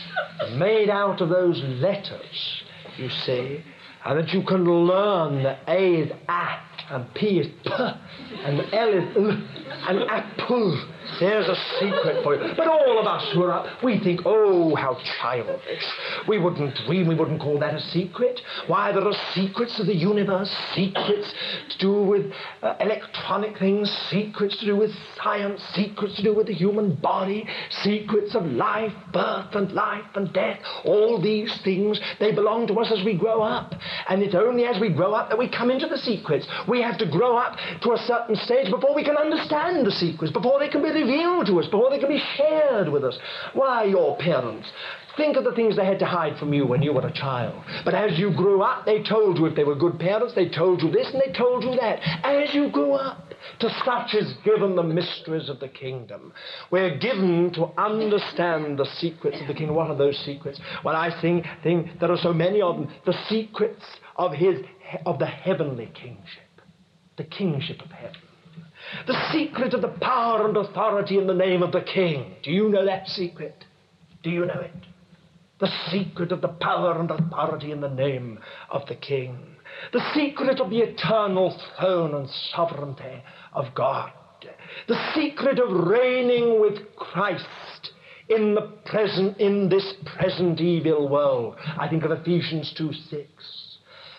made out of those letters, you see and that you can learn that A is A and P is P and L is L and apple. There's a secret for you. But all of us who are up, we think, oh, how childish. We wouldn't dream, we wouldn't call that a secret. Why, there are secrets of the universe, secrets to do with uh, electronic things, secrets to do with science, secrets to do with the human body, secrets of life, birth and life and death. All these things, they belong to us as we grow up. And it's only as we grow up that we come into the secrets. We have to grow up to a certain stage before we can understand the secrets, before they can be revealed to us, before they can be shared with us. Why, your parents Think of the things they had to hide from you when you were a child. But as you grew up, they told you if they were good parents, they told you this and they told you that. As you grew up, to such is given the mysteries of the kingdom. We're given to understand the secrets of the kingdom. What are those secrets? Well, I think, think there are so many of them. The secrets of his of the heavenly kingship, the kingship of heaven. The secret of the power and authority in the name of the king. Do you know that secret? Do you know it? The secret of the power and authority in the name of the king. The secret of the eternal throne and sovereignty of God. The secret of reigning with Christ in the present in this present evil world. I think of Ephesians 2 6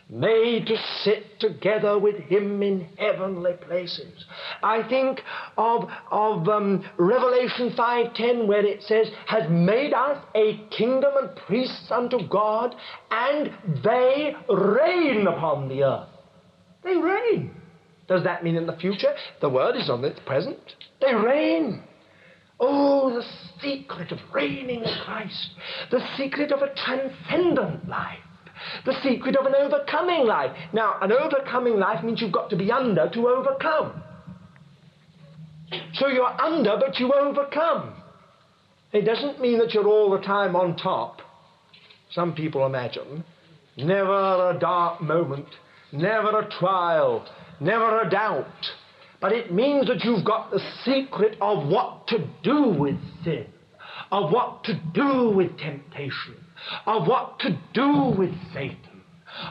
made to sit together with him in heavenly places. I think of, of um, Revelation 5.10 where it says, has made us a kingdom and priests unto God, and they reign upon the earth. They reign. Does that mean in the future? The word is on its present. They reign. Oh, the secret of reigning in Christ, the secret of a transcendent life the secret of an overcoming life. Now, an overcoming life means you've got to be under to overcome. So you're under, but you overcome. It doesn't mean that you're all the time on top. Some people imagine. Never a dark moment, never a trial, never a doubt. But it means that you've got the secret of what to do with sin, of what to do with temptation, of what to do with Satan,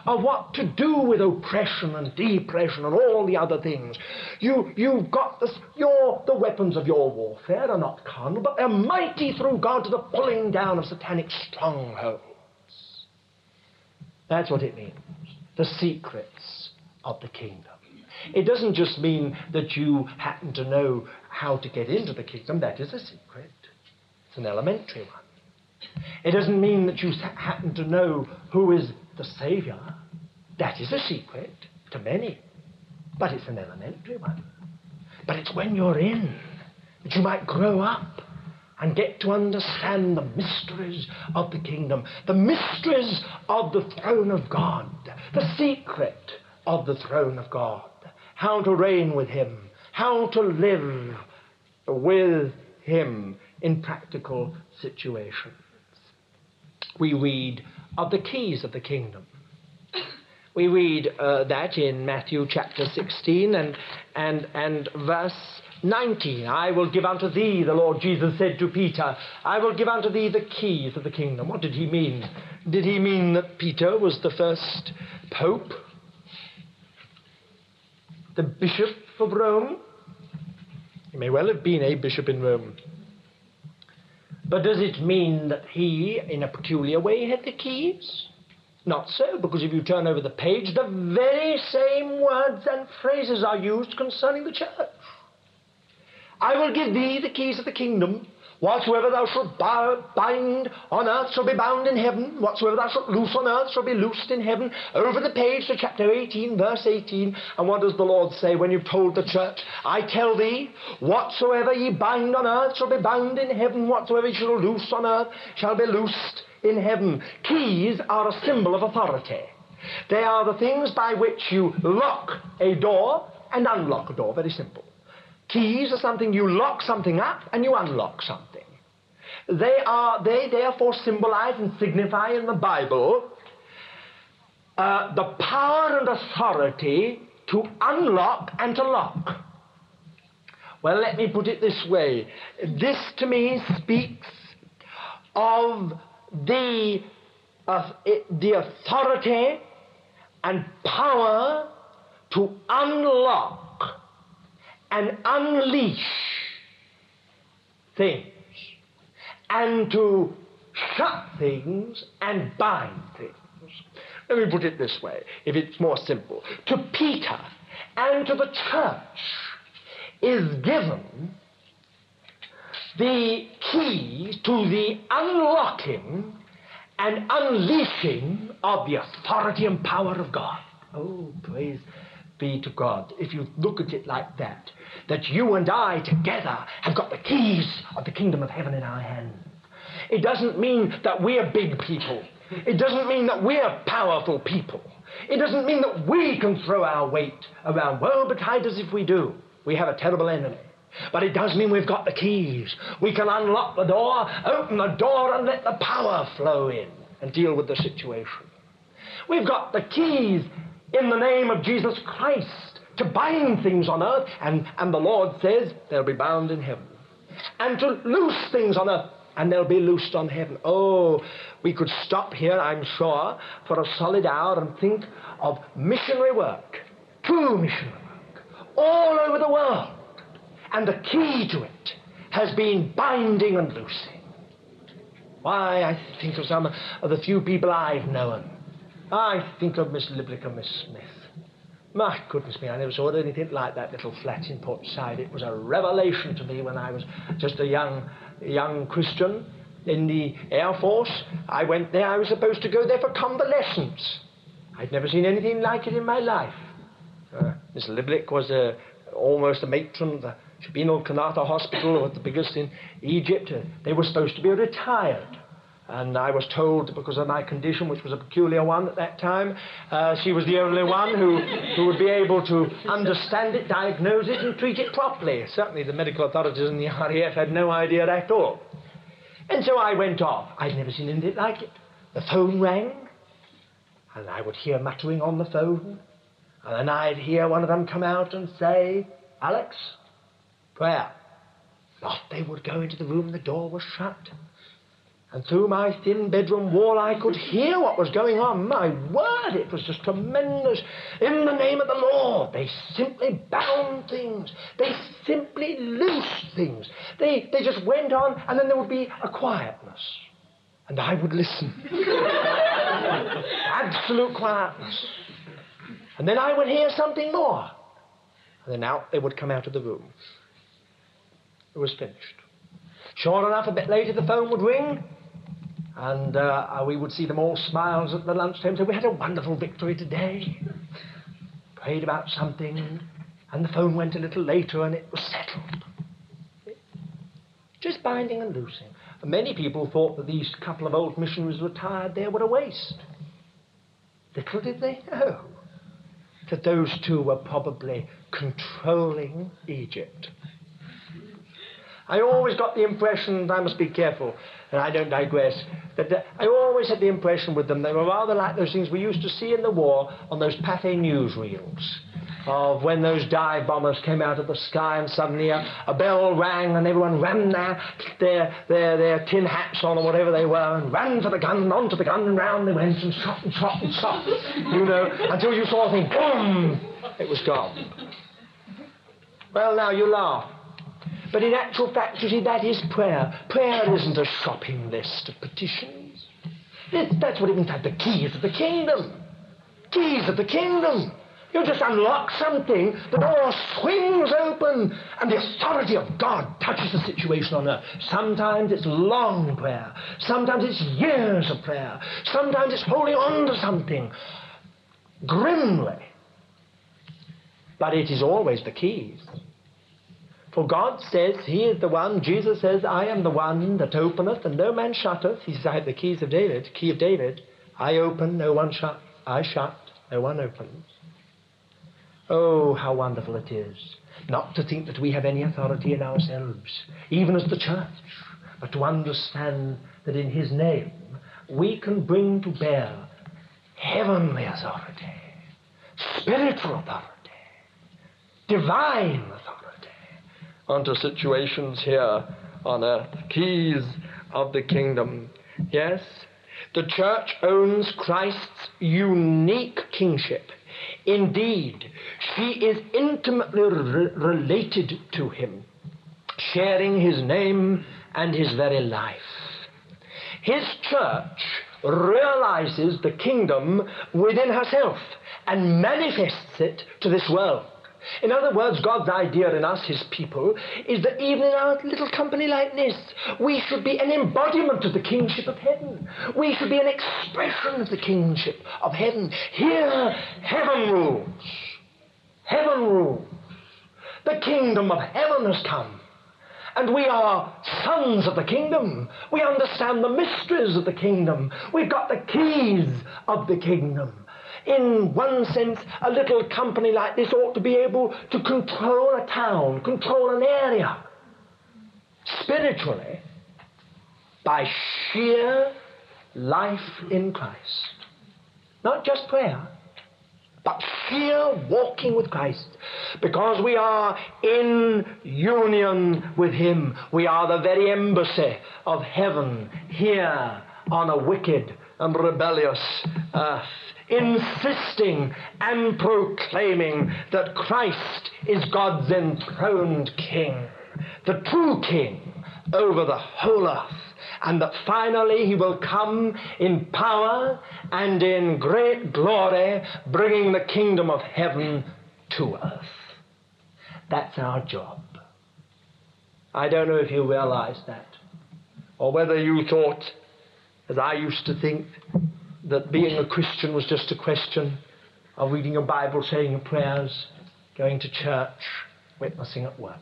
of what to do with oppression and depression and all the other things. You, you've got this, your, the weapons of your warfare are not carnal, but they're mighty through God to the pulling down of satanic strongholds. That's what it means. The secrets of the kingdom. It doesn't just mean that you happen to know how to get into the kingdom. That is a secret. It's an elementary one. It doesn't mean that you happen to know who is the Saviour. That is a secret to many, but it's an elementary one. But it's when you're in that you might grow up and get to understand the mysteries of the kingdom, the mysteries of the throne of God, the secret of the throne of God, how to reign with Him, how to live with Him in practical situations. We read of the keys of the kingdom. We read uh, that in Matthew chapter 16 and, and, and verse 19. I will give unto thee, the Lord Jesus said to Peter, I will give unto thee the keys of the kingdom. What did he mean? Did he mean that Peter was the first pope? The bishop of Rome? He may well have been a bishop in Rome. But does it mean that he, in a peculiar way, had the keys? Not so, because if you turn over the page, the very same words and phrases are used concerning the church. I will give thee the keys of the kingdom. Whatsoever thou shalt bind on earth shall be bound in heaven. Whatsoever thou shalt loose on earth shall be loosed in heaven. Over the page to chapter 18, verse 18. And what does the Lord say when you've told the church? I tell thee, whatsoever ye bind on earth shall be bound in heaven. Whatsoever ye shall loose on earth shall be loosed in heaven. Keys are a symbol of authority. They are the things by which you lock a door and unlock a door. Very simple. Keys are something you lock something up and you unlock something. They are they therefore symbolize and signify in the Bible uh, the power and authority to unlock and to lock. Well, let me put it this way. This to me speaks of the, uh, the authority and power to unlock and unleash things and to shut things and bind things. Let me put it this way, if it's more simple. To Peter and to the church is given the key to the unlocking and unleashing of the authority and power of God. Oh, praise be to God. If you look at it like that, that you and I together have got the keys of the kingdom of heaven in our hands. It doesn't mean that we're big people. It doesn't mean that we're powerful people. It doesn't mean that we can throw our weight around. Well, betide us if we do. We have a terrible enemy. But it does mean we've got the keys. We can unlock the door, open the door, and let the power flow in and deal with the situation. We've got the keys in the name of Jesus Christ to bind things on earth, and, and the Lord says they'll be bound in heaven. And to loose things on earth, and they'll be loosed on heaven. Oh, we could stop here, I'm sure, for a solid hour and think of missionary work, true missionary work, all over the world. And the key to it has been binding and loosing. Why, I think of some of the few people I've known. I think of Miss Liblick and Miss Smith. My goodness me, I never saw anything like that little flat in Port Said. It was a revelation to me when I was just a young, young Christian in the Air Force. I went there, I was supposed to go there for convalescence. I'd never seen anything like it in my life. Uh, Miss Liblick was a, almost a matron of the Shabin Kanata Hospital, was the biggest in Egypt. Uh, they were supposed to be retired. And I was told, because of my condition, which was a peculiar one at that time, uh, she was the only one who, who would be able to understand it, diagnose it, and treat it properly. Certainly the medical authorities in the RAF had no idea at all. And so I went off. I'd never seen anything like it. The phone rang, and I would hear muttering on the phone, and then I'd hear one of them come out and say, Alex, prayer. Off they would go into the room, the door was shut. And through my thin bedroom wall, I could hear what was going on. My word, it was just tremendous. In the name of the Lord, they simply bound things. They simply loosed things. They, they just went on, and then there would be a quietness. And I would listen. Absolute quietness. And then I would hear something more. And then out they would come out of the room. It was finished. Sure enough, a bit later the phone would ring, and uh, we would see them all smiles at the lunchtime. So we had a wonderful victory today. Prayed about something, and the phone went a little later, and it was settled. Just binding and loosing. Many people thought that these couple of old missionaries retired there were a waste. Little did they know that those two were probably controlling Egypt. I always got the impression, I must be careful, and I don't digress, that I always had the impression with them they were rather like those things we used to see in the war on those Pathé newsreels of when those dive bombers came out of the sky and suddenly a, a bell rang and everyone ran their, their, their, their tin hats on or whatever they were and ran for the gun and onto the gun and round they went and shot and shot and shot, you know, until you saw a thing, boom, it was gone. Well, now you laugh. But in actual fact, you see, that is prayer. Prayer isn't a shopping list of petitions. It, that's what it means to have the keys of the kingdom. Keys of the kingdom. You just unlock something, the door swings open, and the authority of God touches the situation on earth. Sometimes it's long prayer. Sometimes it's years of prayer. Sometimes it's holding on to something grimly. But it is always the keys. For God says, He is the one, Jesus says, I am the one that openeth, and no man shutteth. He says, I have the keys of David, key of David. I open, no one shut. I shut, no one opens. Oh, how wonderful it is not to think that we have any authority in ourselves, even as the church, but to understand that in His name we can bring to bear heavenly authority, spiritual authority, divine authority onto situations here on earth. Keys of the kingdom. Yes, the church owns Christ's unique kingship. Indeed, she is intimately re- related to him, sharing his name and his very life. His church realizes the kingdom within herself and manifests it to this world. In other words, God's idea in us, His people, is that even in our little company like this, we should be an embodiment of the kingship of heaven. We should be an expression of the kingship of heaven. Here, heaven rules. Heaven rules. The kingdom of heaven has come. And we are sons of the kingdom. We understand the mysteries of the kingdom. We've got the keys of the kingdom. In one sense, a little company like this ought to be able to control a town, control an area, spiritually, by sheer life in Christ. Not just prayer, but sheer walking with Christ. Because we are in union with Him. We are the very embassy of heaven here on a wicked and rebellious earth insisting and proclaiming that Christ is God's enthroned King, the true King over the whole earth, and that finally he will come in power and in great glory, bringing the kingdom of heaven to earth. That's our job. I don't know if you realize that, or whether you thought, as I used to think, that being a Christian was just a question of reading your Bible, saying your prayers, going to church, witnessing at work.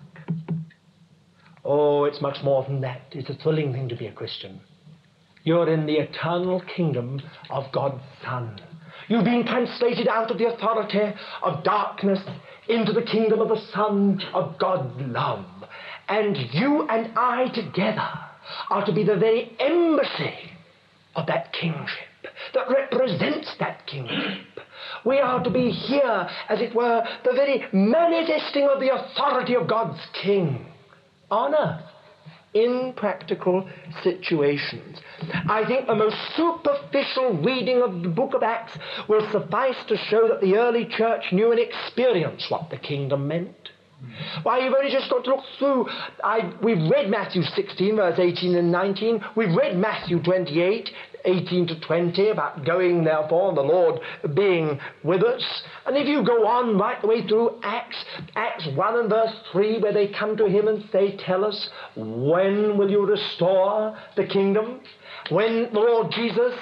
Oh, it's much more than that. It's a thrilling thing to be a Christian. You're in the eternal kingdom of God's Son. You've been translated out of the authority of darkness into the kingdom of the Son of God's love. And you and I together are to be the very embassy of that kingship that represents that kingship. We are to be here, as it were, the very manifesting of the authority of God's King on earth in practical situations. I think the most superficial reading of the book of Acts will suffice to show that the early church knew and experienced what the kingdom meant. Why, you've only just got to look through. I, we've read Matthew 16, verse 18 and 19. We've read Matthew 28, 18 to 20 about going, therefore, and the Lord being with us. And if you go on right the way through Acts, Acts 1 and verse 3, where they come to him and say, Tell us, when will you restore the kingdom? When the Lord Jesus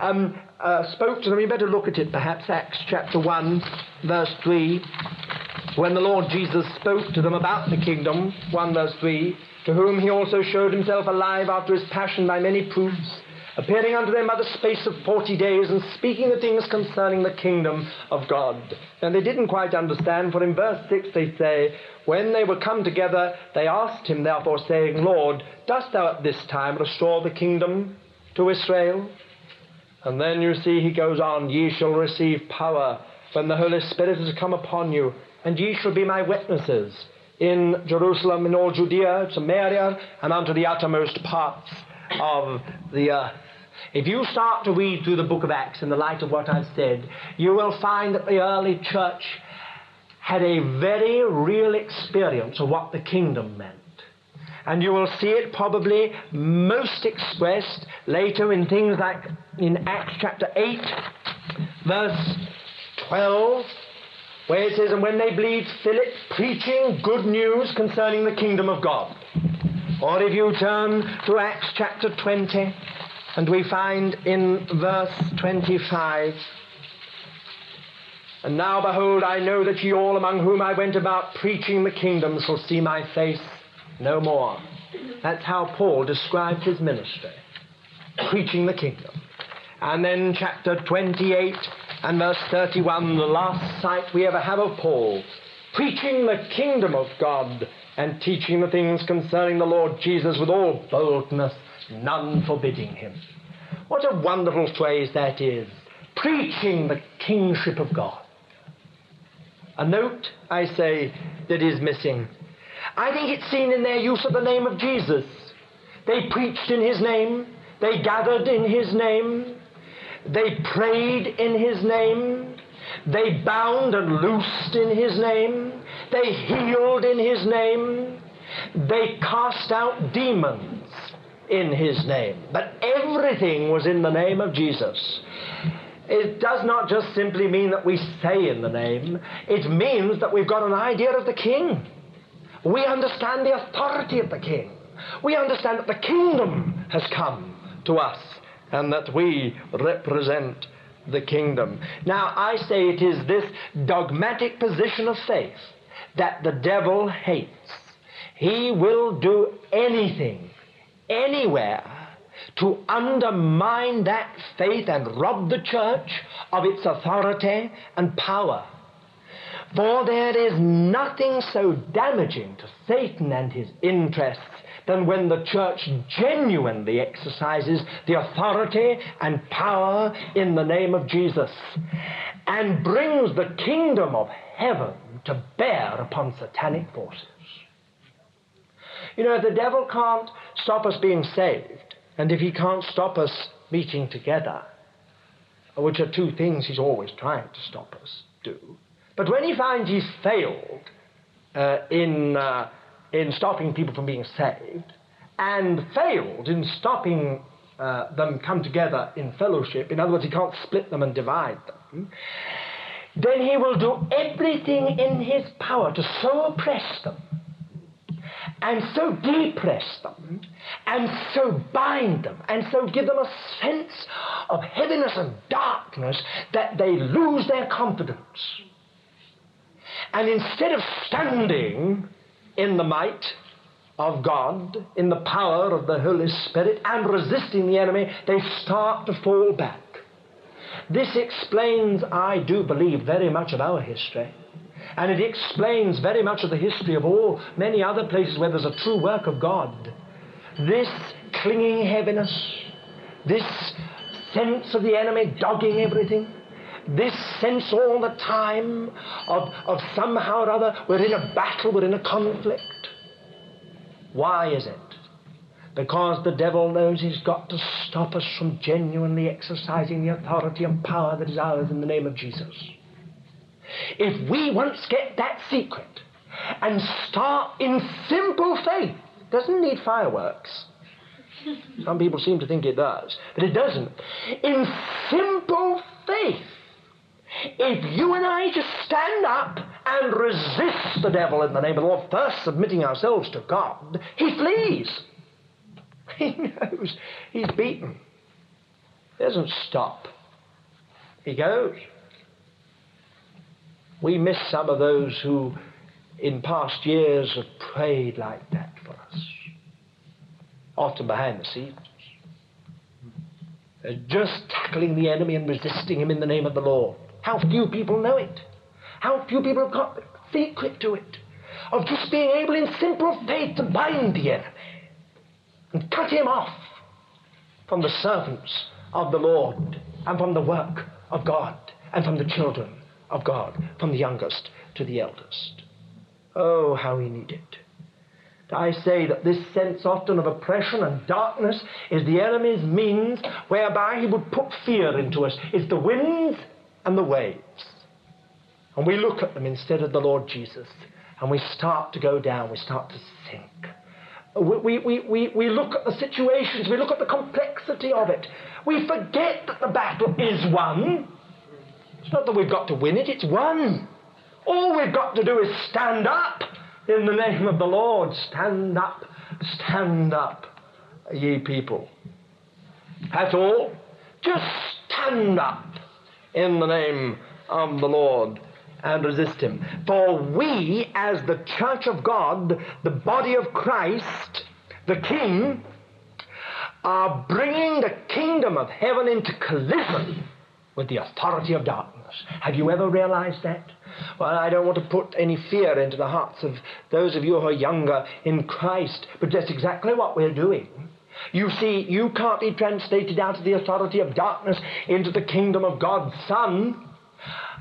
um, uh, spoke to them, you better look at it perhaps, Acts chapter 1, verse 3. When the Lord Jesus spoke to them about the kingdom, 1 verse 3, to whom he also showed himself alive after his passion by many proofs appearing unto them by the space of forty days, and speaking the things concerning the kingdom of God. And they didn't quite understand, for in verse 6 they say, When they were come together, they asked him therefore, saying, Lord, dost thou at this time restore the kingdom to Israel? And then you see he goes on, Ye shall receive power when the Holy Spirit has come upon you, and ye shall be my witnesses in Jerusalem, in all Judea, Samaria, and unto the uttermost parts of the earth. If you start to read through the book of Acts in the light of what I've said, you will find that the early church had a very real experience of what the kingdom meant. And you will see it probably most expressed later in things like in Acts chapter 8, verse 12, where it says, And when they believed Philip preaching good news concerning the kingdom of God. Or if you turn to Acts chapter 20, and we find in verse 25, And now behold, I know that ye all among whom I went about preaching the kingdom shall see my face no more. That's how Paul described his ministry preaching the kingdom. And then, chapter 28 and verse 31, the last sight we ever have of Paul, preaching the kingdom of God and teaching the things concerning the Lord Jesus with all boldness, none forbidding him. What a wonderful phrase that is preaching the kingship of God. A note, I say, that is missing I think it's seen in their use of the name of Jesus. They preached in his name, they gathered in his name, they prayed in his name, they bound and loosed in his name, they healed in his name, they cast out demons in his name. But everything was in the name of Jesus. It does not just simply mean that we say in the name, it means that we've got an idea of the King. We understand the authority of the king. We understand that the kingdom has come to us and that we represent the kingdom. Now, I say it is this dogmatic position of faith that the devil hates. He will do anything, anywhere, to undermine that faith and rob the church of its authority and power. For there is nothing so damaging to Satan and his interests than when the church genuinely exercises the authority and power in the name of Jesus and brings the kingdom of heaven to bear upon satanic forces. You know, the devil can't stop us being saved, and if he can't stop us meeting together, which are two things he's always trying to stop us do, but when he finds he's failed uh, in, uh, in stopping people from being saved, and failed in stopping uh, them come together in fellowship, in other words, he can't split them and divide them, then he will do everything in his power to so oppress them, and so depress them, and so bind them, and so give them a sense of heaviness and darkness that they lose their confidence and instead of standing in the might of God, in the power of the Holy Spirit, and resisting the enemy, they start to fall back. This explains, I do believe, very much of our history. And it explains very much of the history of all many other places where there's a true work of God. This clinging heaviness, this sense of the enemy dogging everything, this sense all the time of, of somehow or other we're in a battle, we're in a conflict. Why is it? Because the devil knows he's got to stop us from genuinely exercising the authority and power that is ours in the name of Jesus. If we once get that secret and start in simple faith, doesn't need fireworks. Some people seem to think it does, but it doesn't. In simple faith, if you and I just stand up and resist the devil in the name of the Lord, first submitting ourselves to God, he flees. He knows he's beaten. He doesn't stop. He goes. We miss some of those who, in past years, have prayed like that for us, often behind the scenes. uh, just tackling the enemy and resisting him in the name of the Lord. How few people know it. How few people have got secret to it. Of just being able in simple faith to bind the enemy and cut him off from the servants of the Lord and from the work of God and from the children of God, from the youngest to the eldest. Oh, how we need it. I say that this sense often of oppression and darkness is the enemy's means whereby he would put fear into us. It's the winds and the waves. And we look at them instead of the Lord Jesus, and we start to go down, we start to sink. We, we, we, we look at the situations, we look at the complexity of it. We forget that the battle is won. It's not that we've got to win it, it's won. All we've got to do is stand up in the name of the Lord. Stand up, stand up, ye people. That's all. Just stand up in the name of the Lord and resist him. For we, as the church of God, the body of Christ, the King, are bringing the kingdom of heaven into collision with the authority of darkness. Have you ever realized that? Well, I don't want to put any fear into the hearts of those of you who are younger in Christ, but that's exactly what we're doing. You see, you can't be translated out of the authority of darkness into the kingdom of God's Son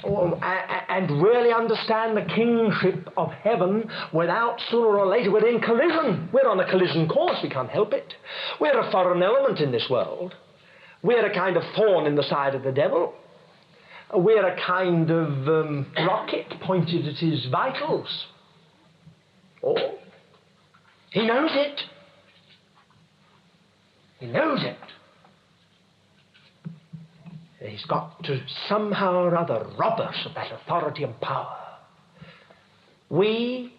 and really understand the kingship of heaven without sooner or later we're in collision. We're on a collision course, we can't help it. We're a foreign element in this world. We're a kind of thorn in the side of the devil. We're a kind of um, rocket pointed at his vitals. Oh, he knows it. He knows it. He's got to somehow or other rob us of that authority and power. We,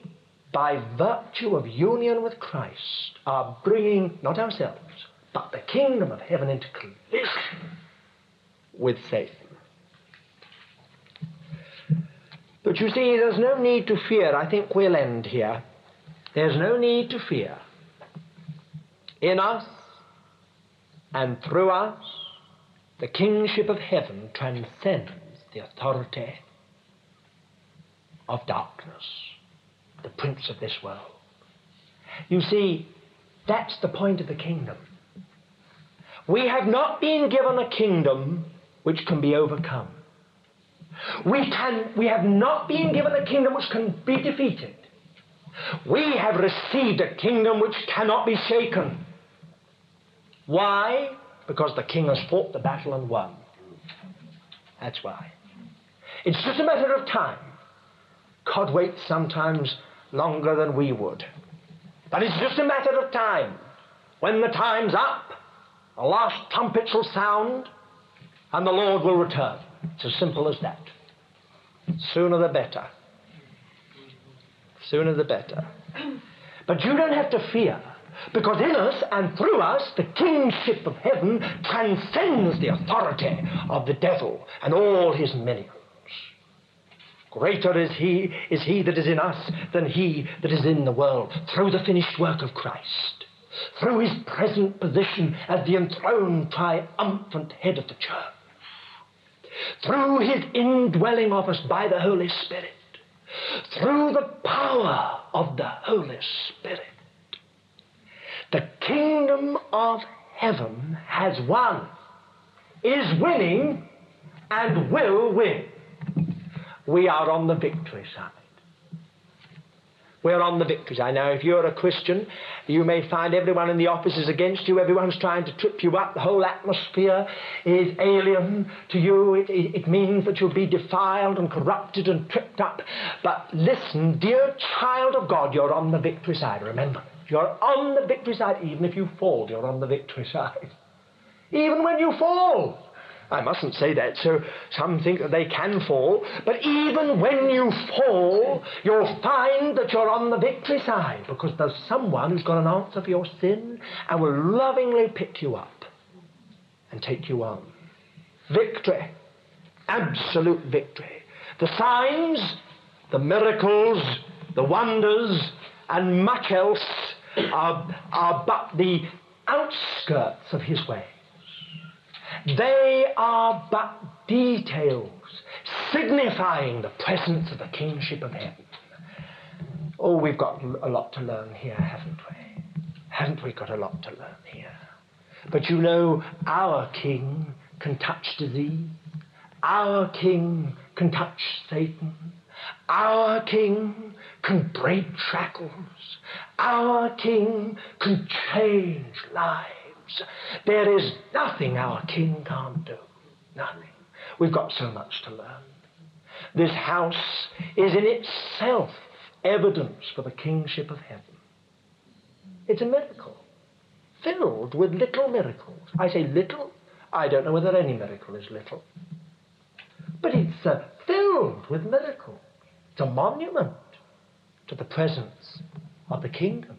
by virtue of union with Christ, are bringing not ourselves, but the kingdom of heaven into collision with Satan. But you see, there's no need to fear. I think we'll end here. There's no need to fear. In us and through us, the kingship of heaven transcends the authority of darkness, the prince of this world. You see, that's the point of the kingdom. We have not been given a kingdom which can be overcome. We, can, we have not been given a kingdom which can be defeated. We have received a kingdom which cannot be shaken. Why? Because the king has fought the battle and won. That's why. It's just a matter of time. God waits sometimes longer than we would. But it's just a matter of time. When the time's up, the last trumpet will sound, and the Lord will return. It's as simple as that. Sooner the better. Sooner the better. But you don't have to fear, because in us and through us, the kingship of heaven transcends the authority of the devil and all his minions. Greater is he, is he that is in us than he that is in the world, through the finished work of Christ, through his present position as the enthroned triumphant head of the church through his indwelling of us by the Holy Spirit, through the power of the Holy Spirit. The kingdom of heaven has won, is winning, and will win. We are on the victory side. We're on the victory side. Now, if you're a Christian, you may find everyone in the office is against you. Everyone's trying to trip you up. The whole atmosphere is alien to you. It, it, it means that you'll be defiled and corrupted and tripped up. But listen, dear child of God, you're on the victory side. Remember, you're on the victory side. Even if you fall, you're on the victory side. Even when you fall. I mustn't say that, so some think that they can fall. But even when you fall, you'll find that you're on the victory side because there's someone who's got an answer for your sin and will lovingly pick you up and take you on. Victory. Absolute victory. The signs, the miracles, the wonders, and much else are, are but the outskirts of his way. They are but details signifying the presence of the kingship of heaven. Oh, we've got a lot to learn here, haven't we? Haven't we got a lot to learn here? But you know, our king can touch disease. Our king can touch Satan. Our king can break shackles. Our king can change lives. There is nothing our king can't do. Nothing. We've got so much to learn. This house is in itself evidence for the kingship of heaven. It's a miracle, filled with little miracles. I say little, I don't know whether any miracle is little. But it's uh, filled with miracles. It's a monument to the presence of the kingdom.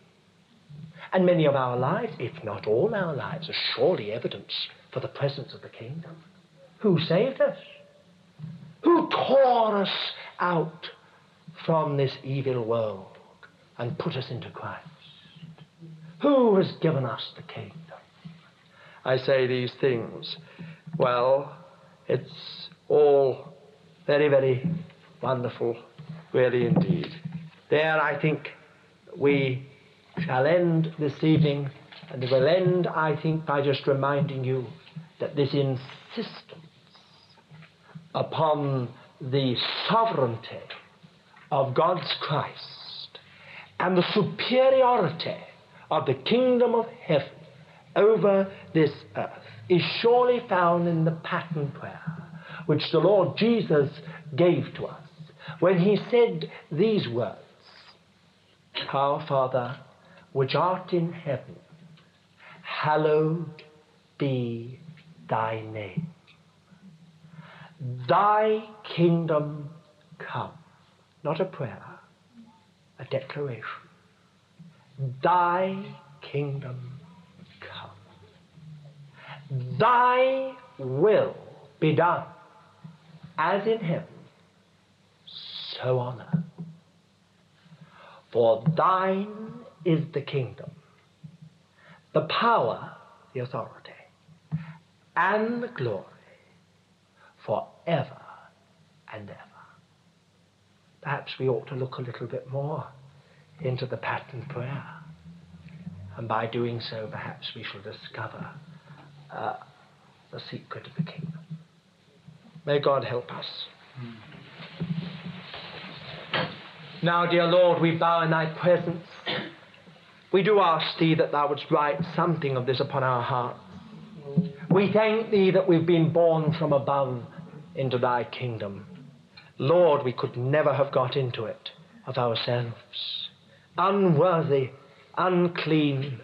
And many of our lives, if not all our lives, are surely evidence for the presence of the kingdom. Who saved us? Who tore us out from this evil world and put us into Christ? Who has given us the kingdom? I say these things. Well, it's all very, very wonderful, really indeed. There, I think, we shall end this evening, and we'll end, I think, by just reminding you that this insistence upon the sovereignty of God's Christ and the superiority of the kingdom of heaven over this earth is surely found in the pattern prayer which the Lord Jesus gave to us when he said these words Our Father, which art in heaven, hallowed be thy name. Thy kingdom come. Not a prayer, a declaration. Thy kingdom come. Thy will be done as in heaven, so on earth. For thine is the kingdom, the power, the authority, and the glory forever and ever. Perhaps we ought to look a little bit more into the pattern prayer. And by doing so, perhaps we shall discover uh, the secret of the kingdom. May God help us. Now, dear Lord, we bow in thy presence. We do ask thee that thou wouldst write something of this upon our hearts. We thank thee that we've been born from above into thy kingdom. Lord, we could never have got into it of ourselves. Unworthy, unclean,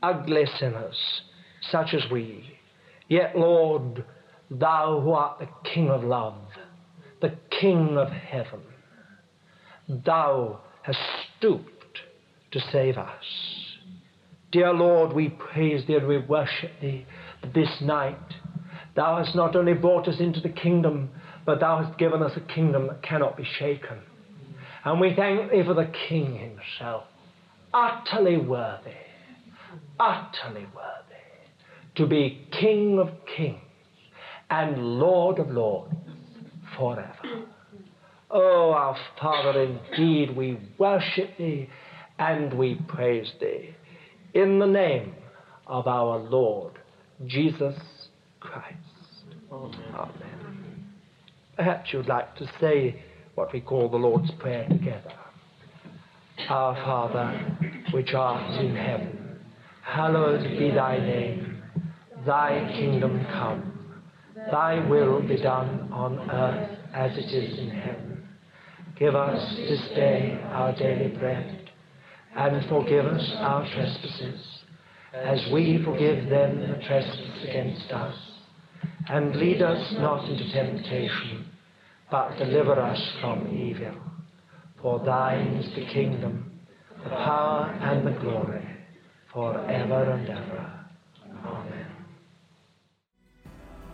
ugly sinners, such as we. Yet, Lord, thou who art the King of love, the King of heaven, thou hast stooped to save us. Dear Lord, we praise thee and we worship thee this night. Thou hast not only brought us into the kingdom, but thou hast given us a kingdom that cannot be shaken. And we thank thee for the King himself, utterly worthy, utterly worthy to be King of kings and Lord of lords forever. Oh, our Father, indeed we worship thee and we praise thee in the name of our Lord Jesus Christ. Amen. Amen. Perhaps you'd like to say what we call the Lord's Prayer together. Our Father, which art in heaven, hallowed be thy name. Thy kingdom come. Thy will be done on earth as it is in heaven. Give us this day our daily bread, and forgive us our trespasses, as we forgive them that trespass against us and lead us not into temptation, but deliver us from evil. For thine is the kingdom, the power, and the glory, for ever and ever. Amen.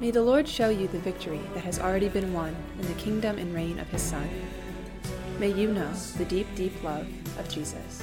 May the Lord show you the victory that has already been won in the kingdom and reign of his Son. May you know the deep, deep love of Jesus.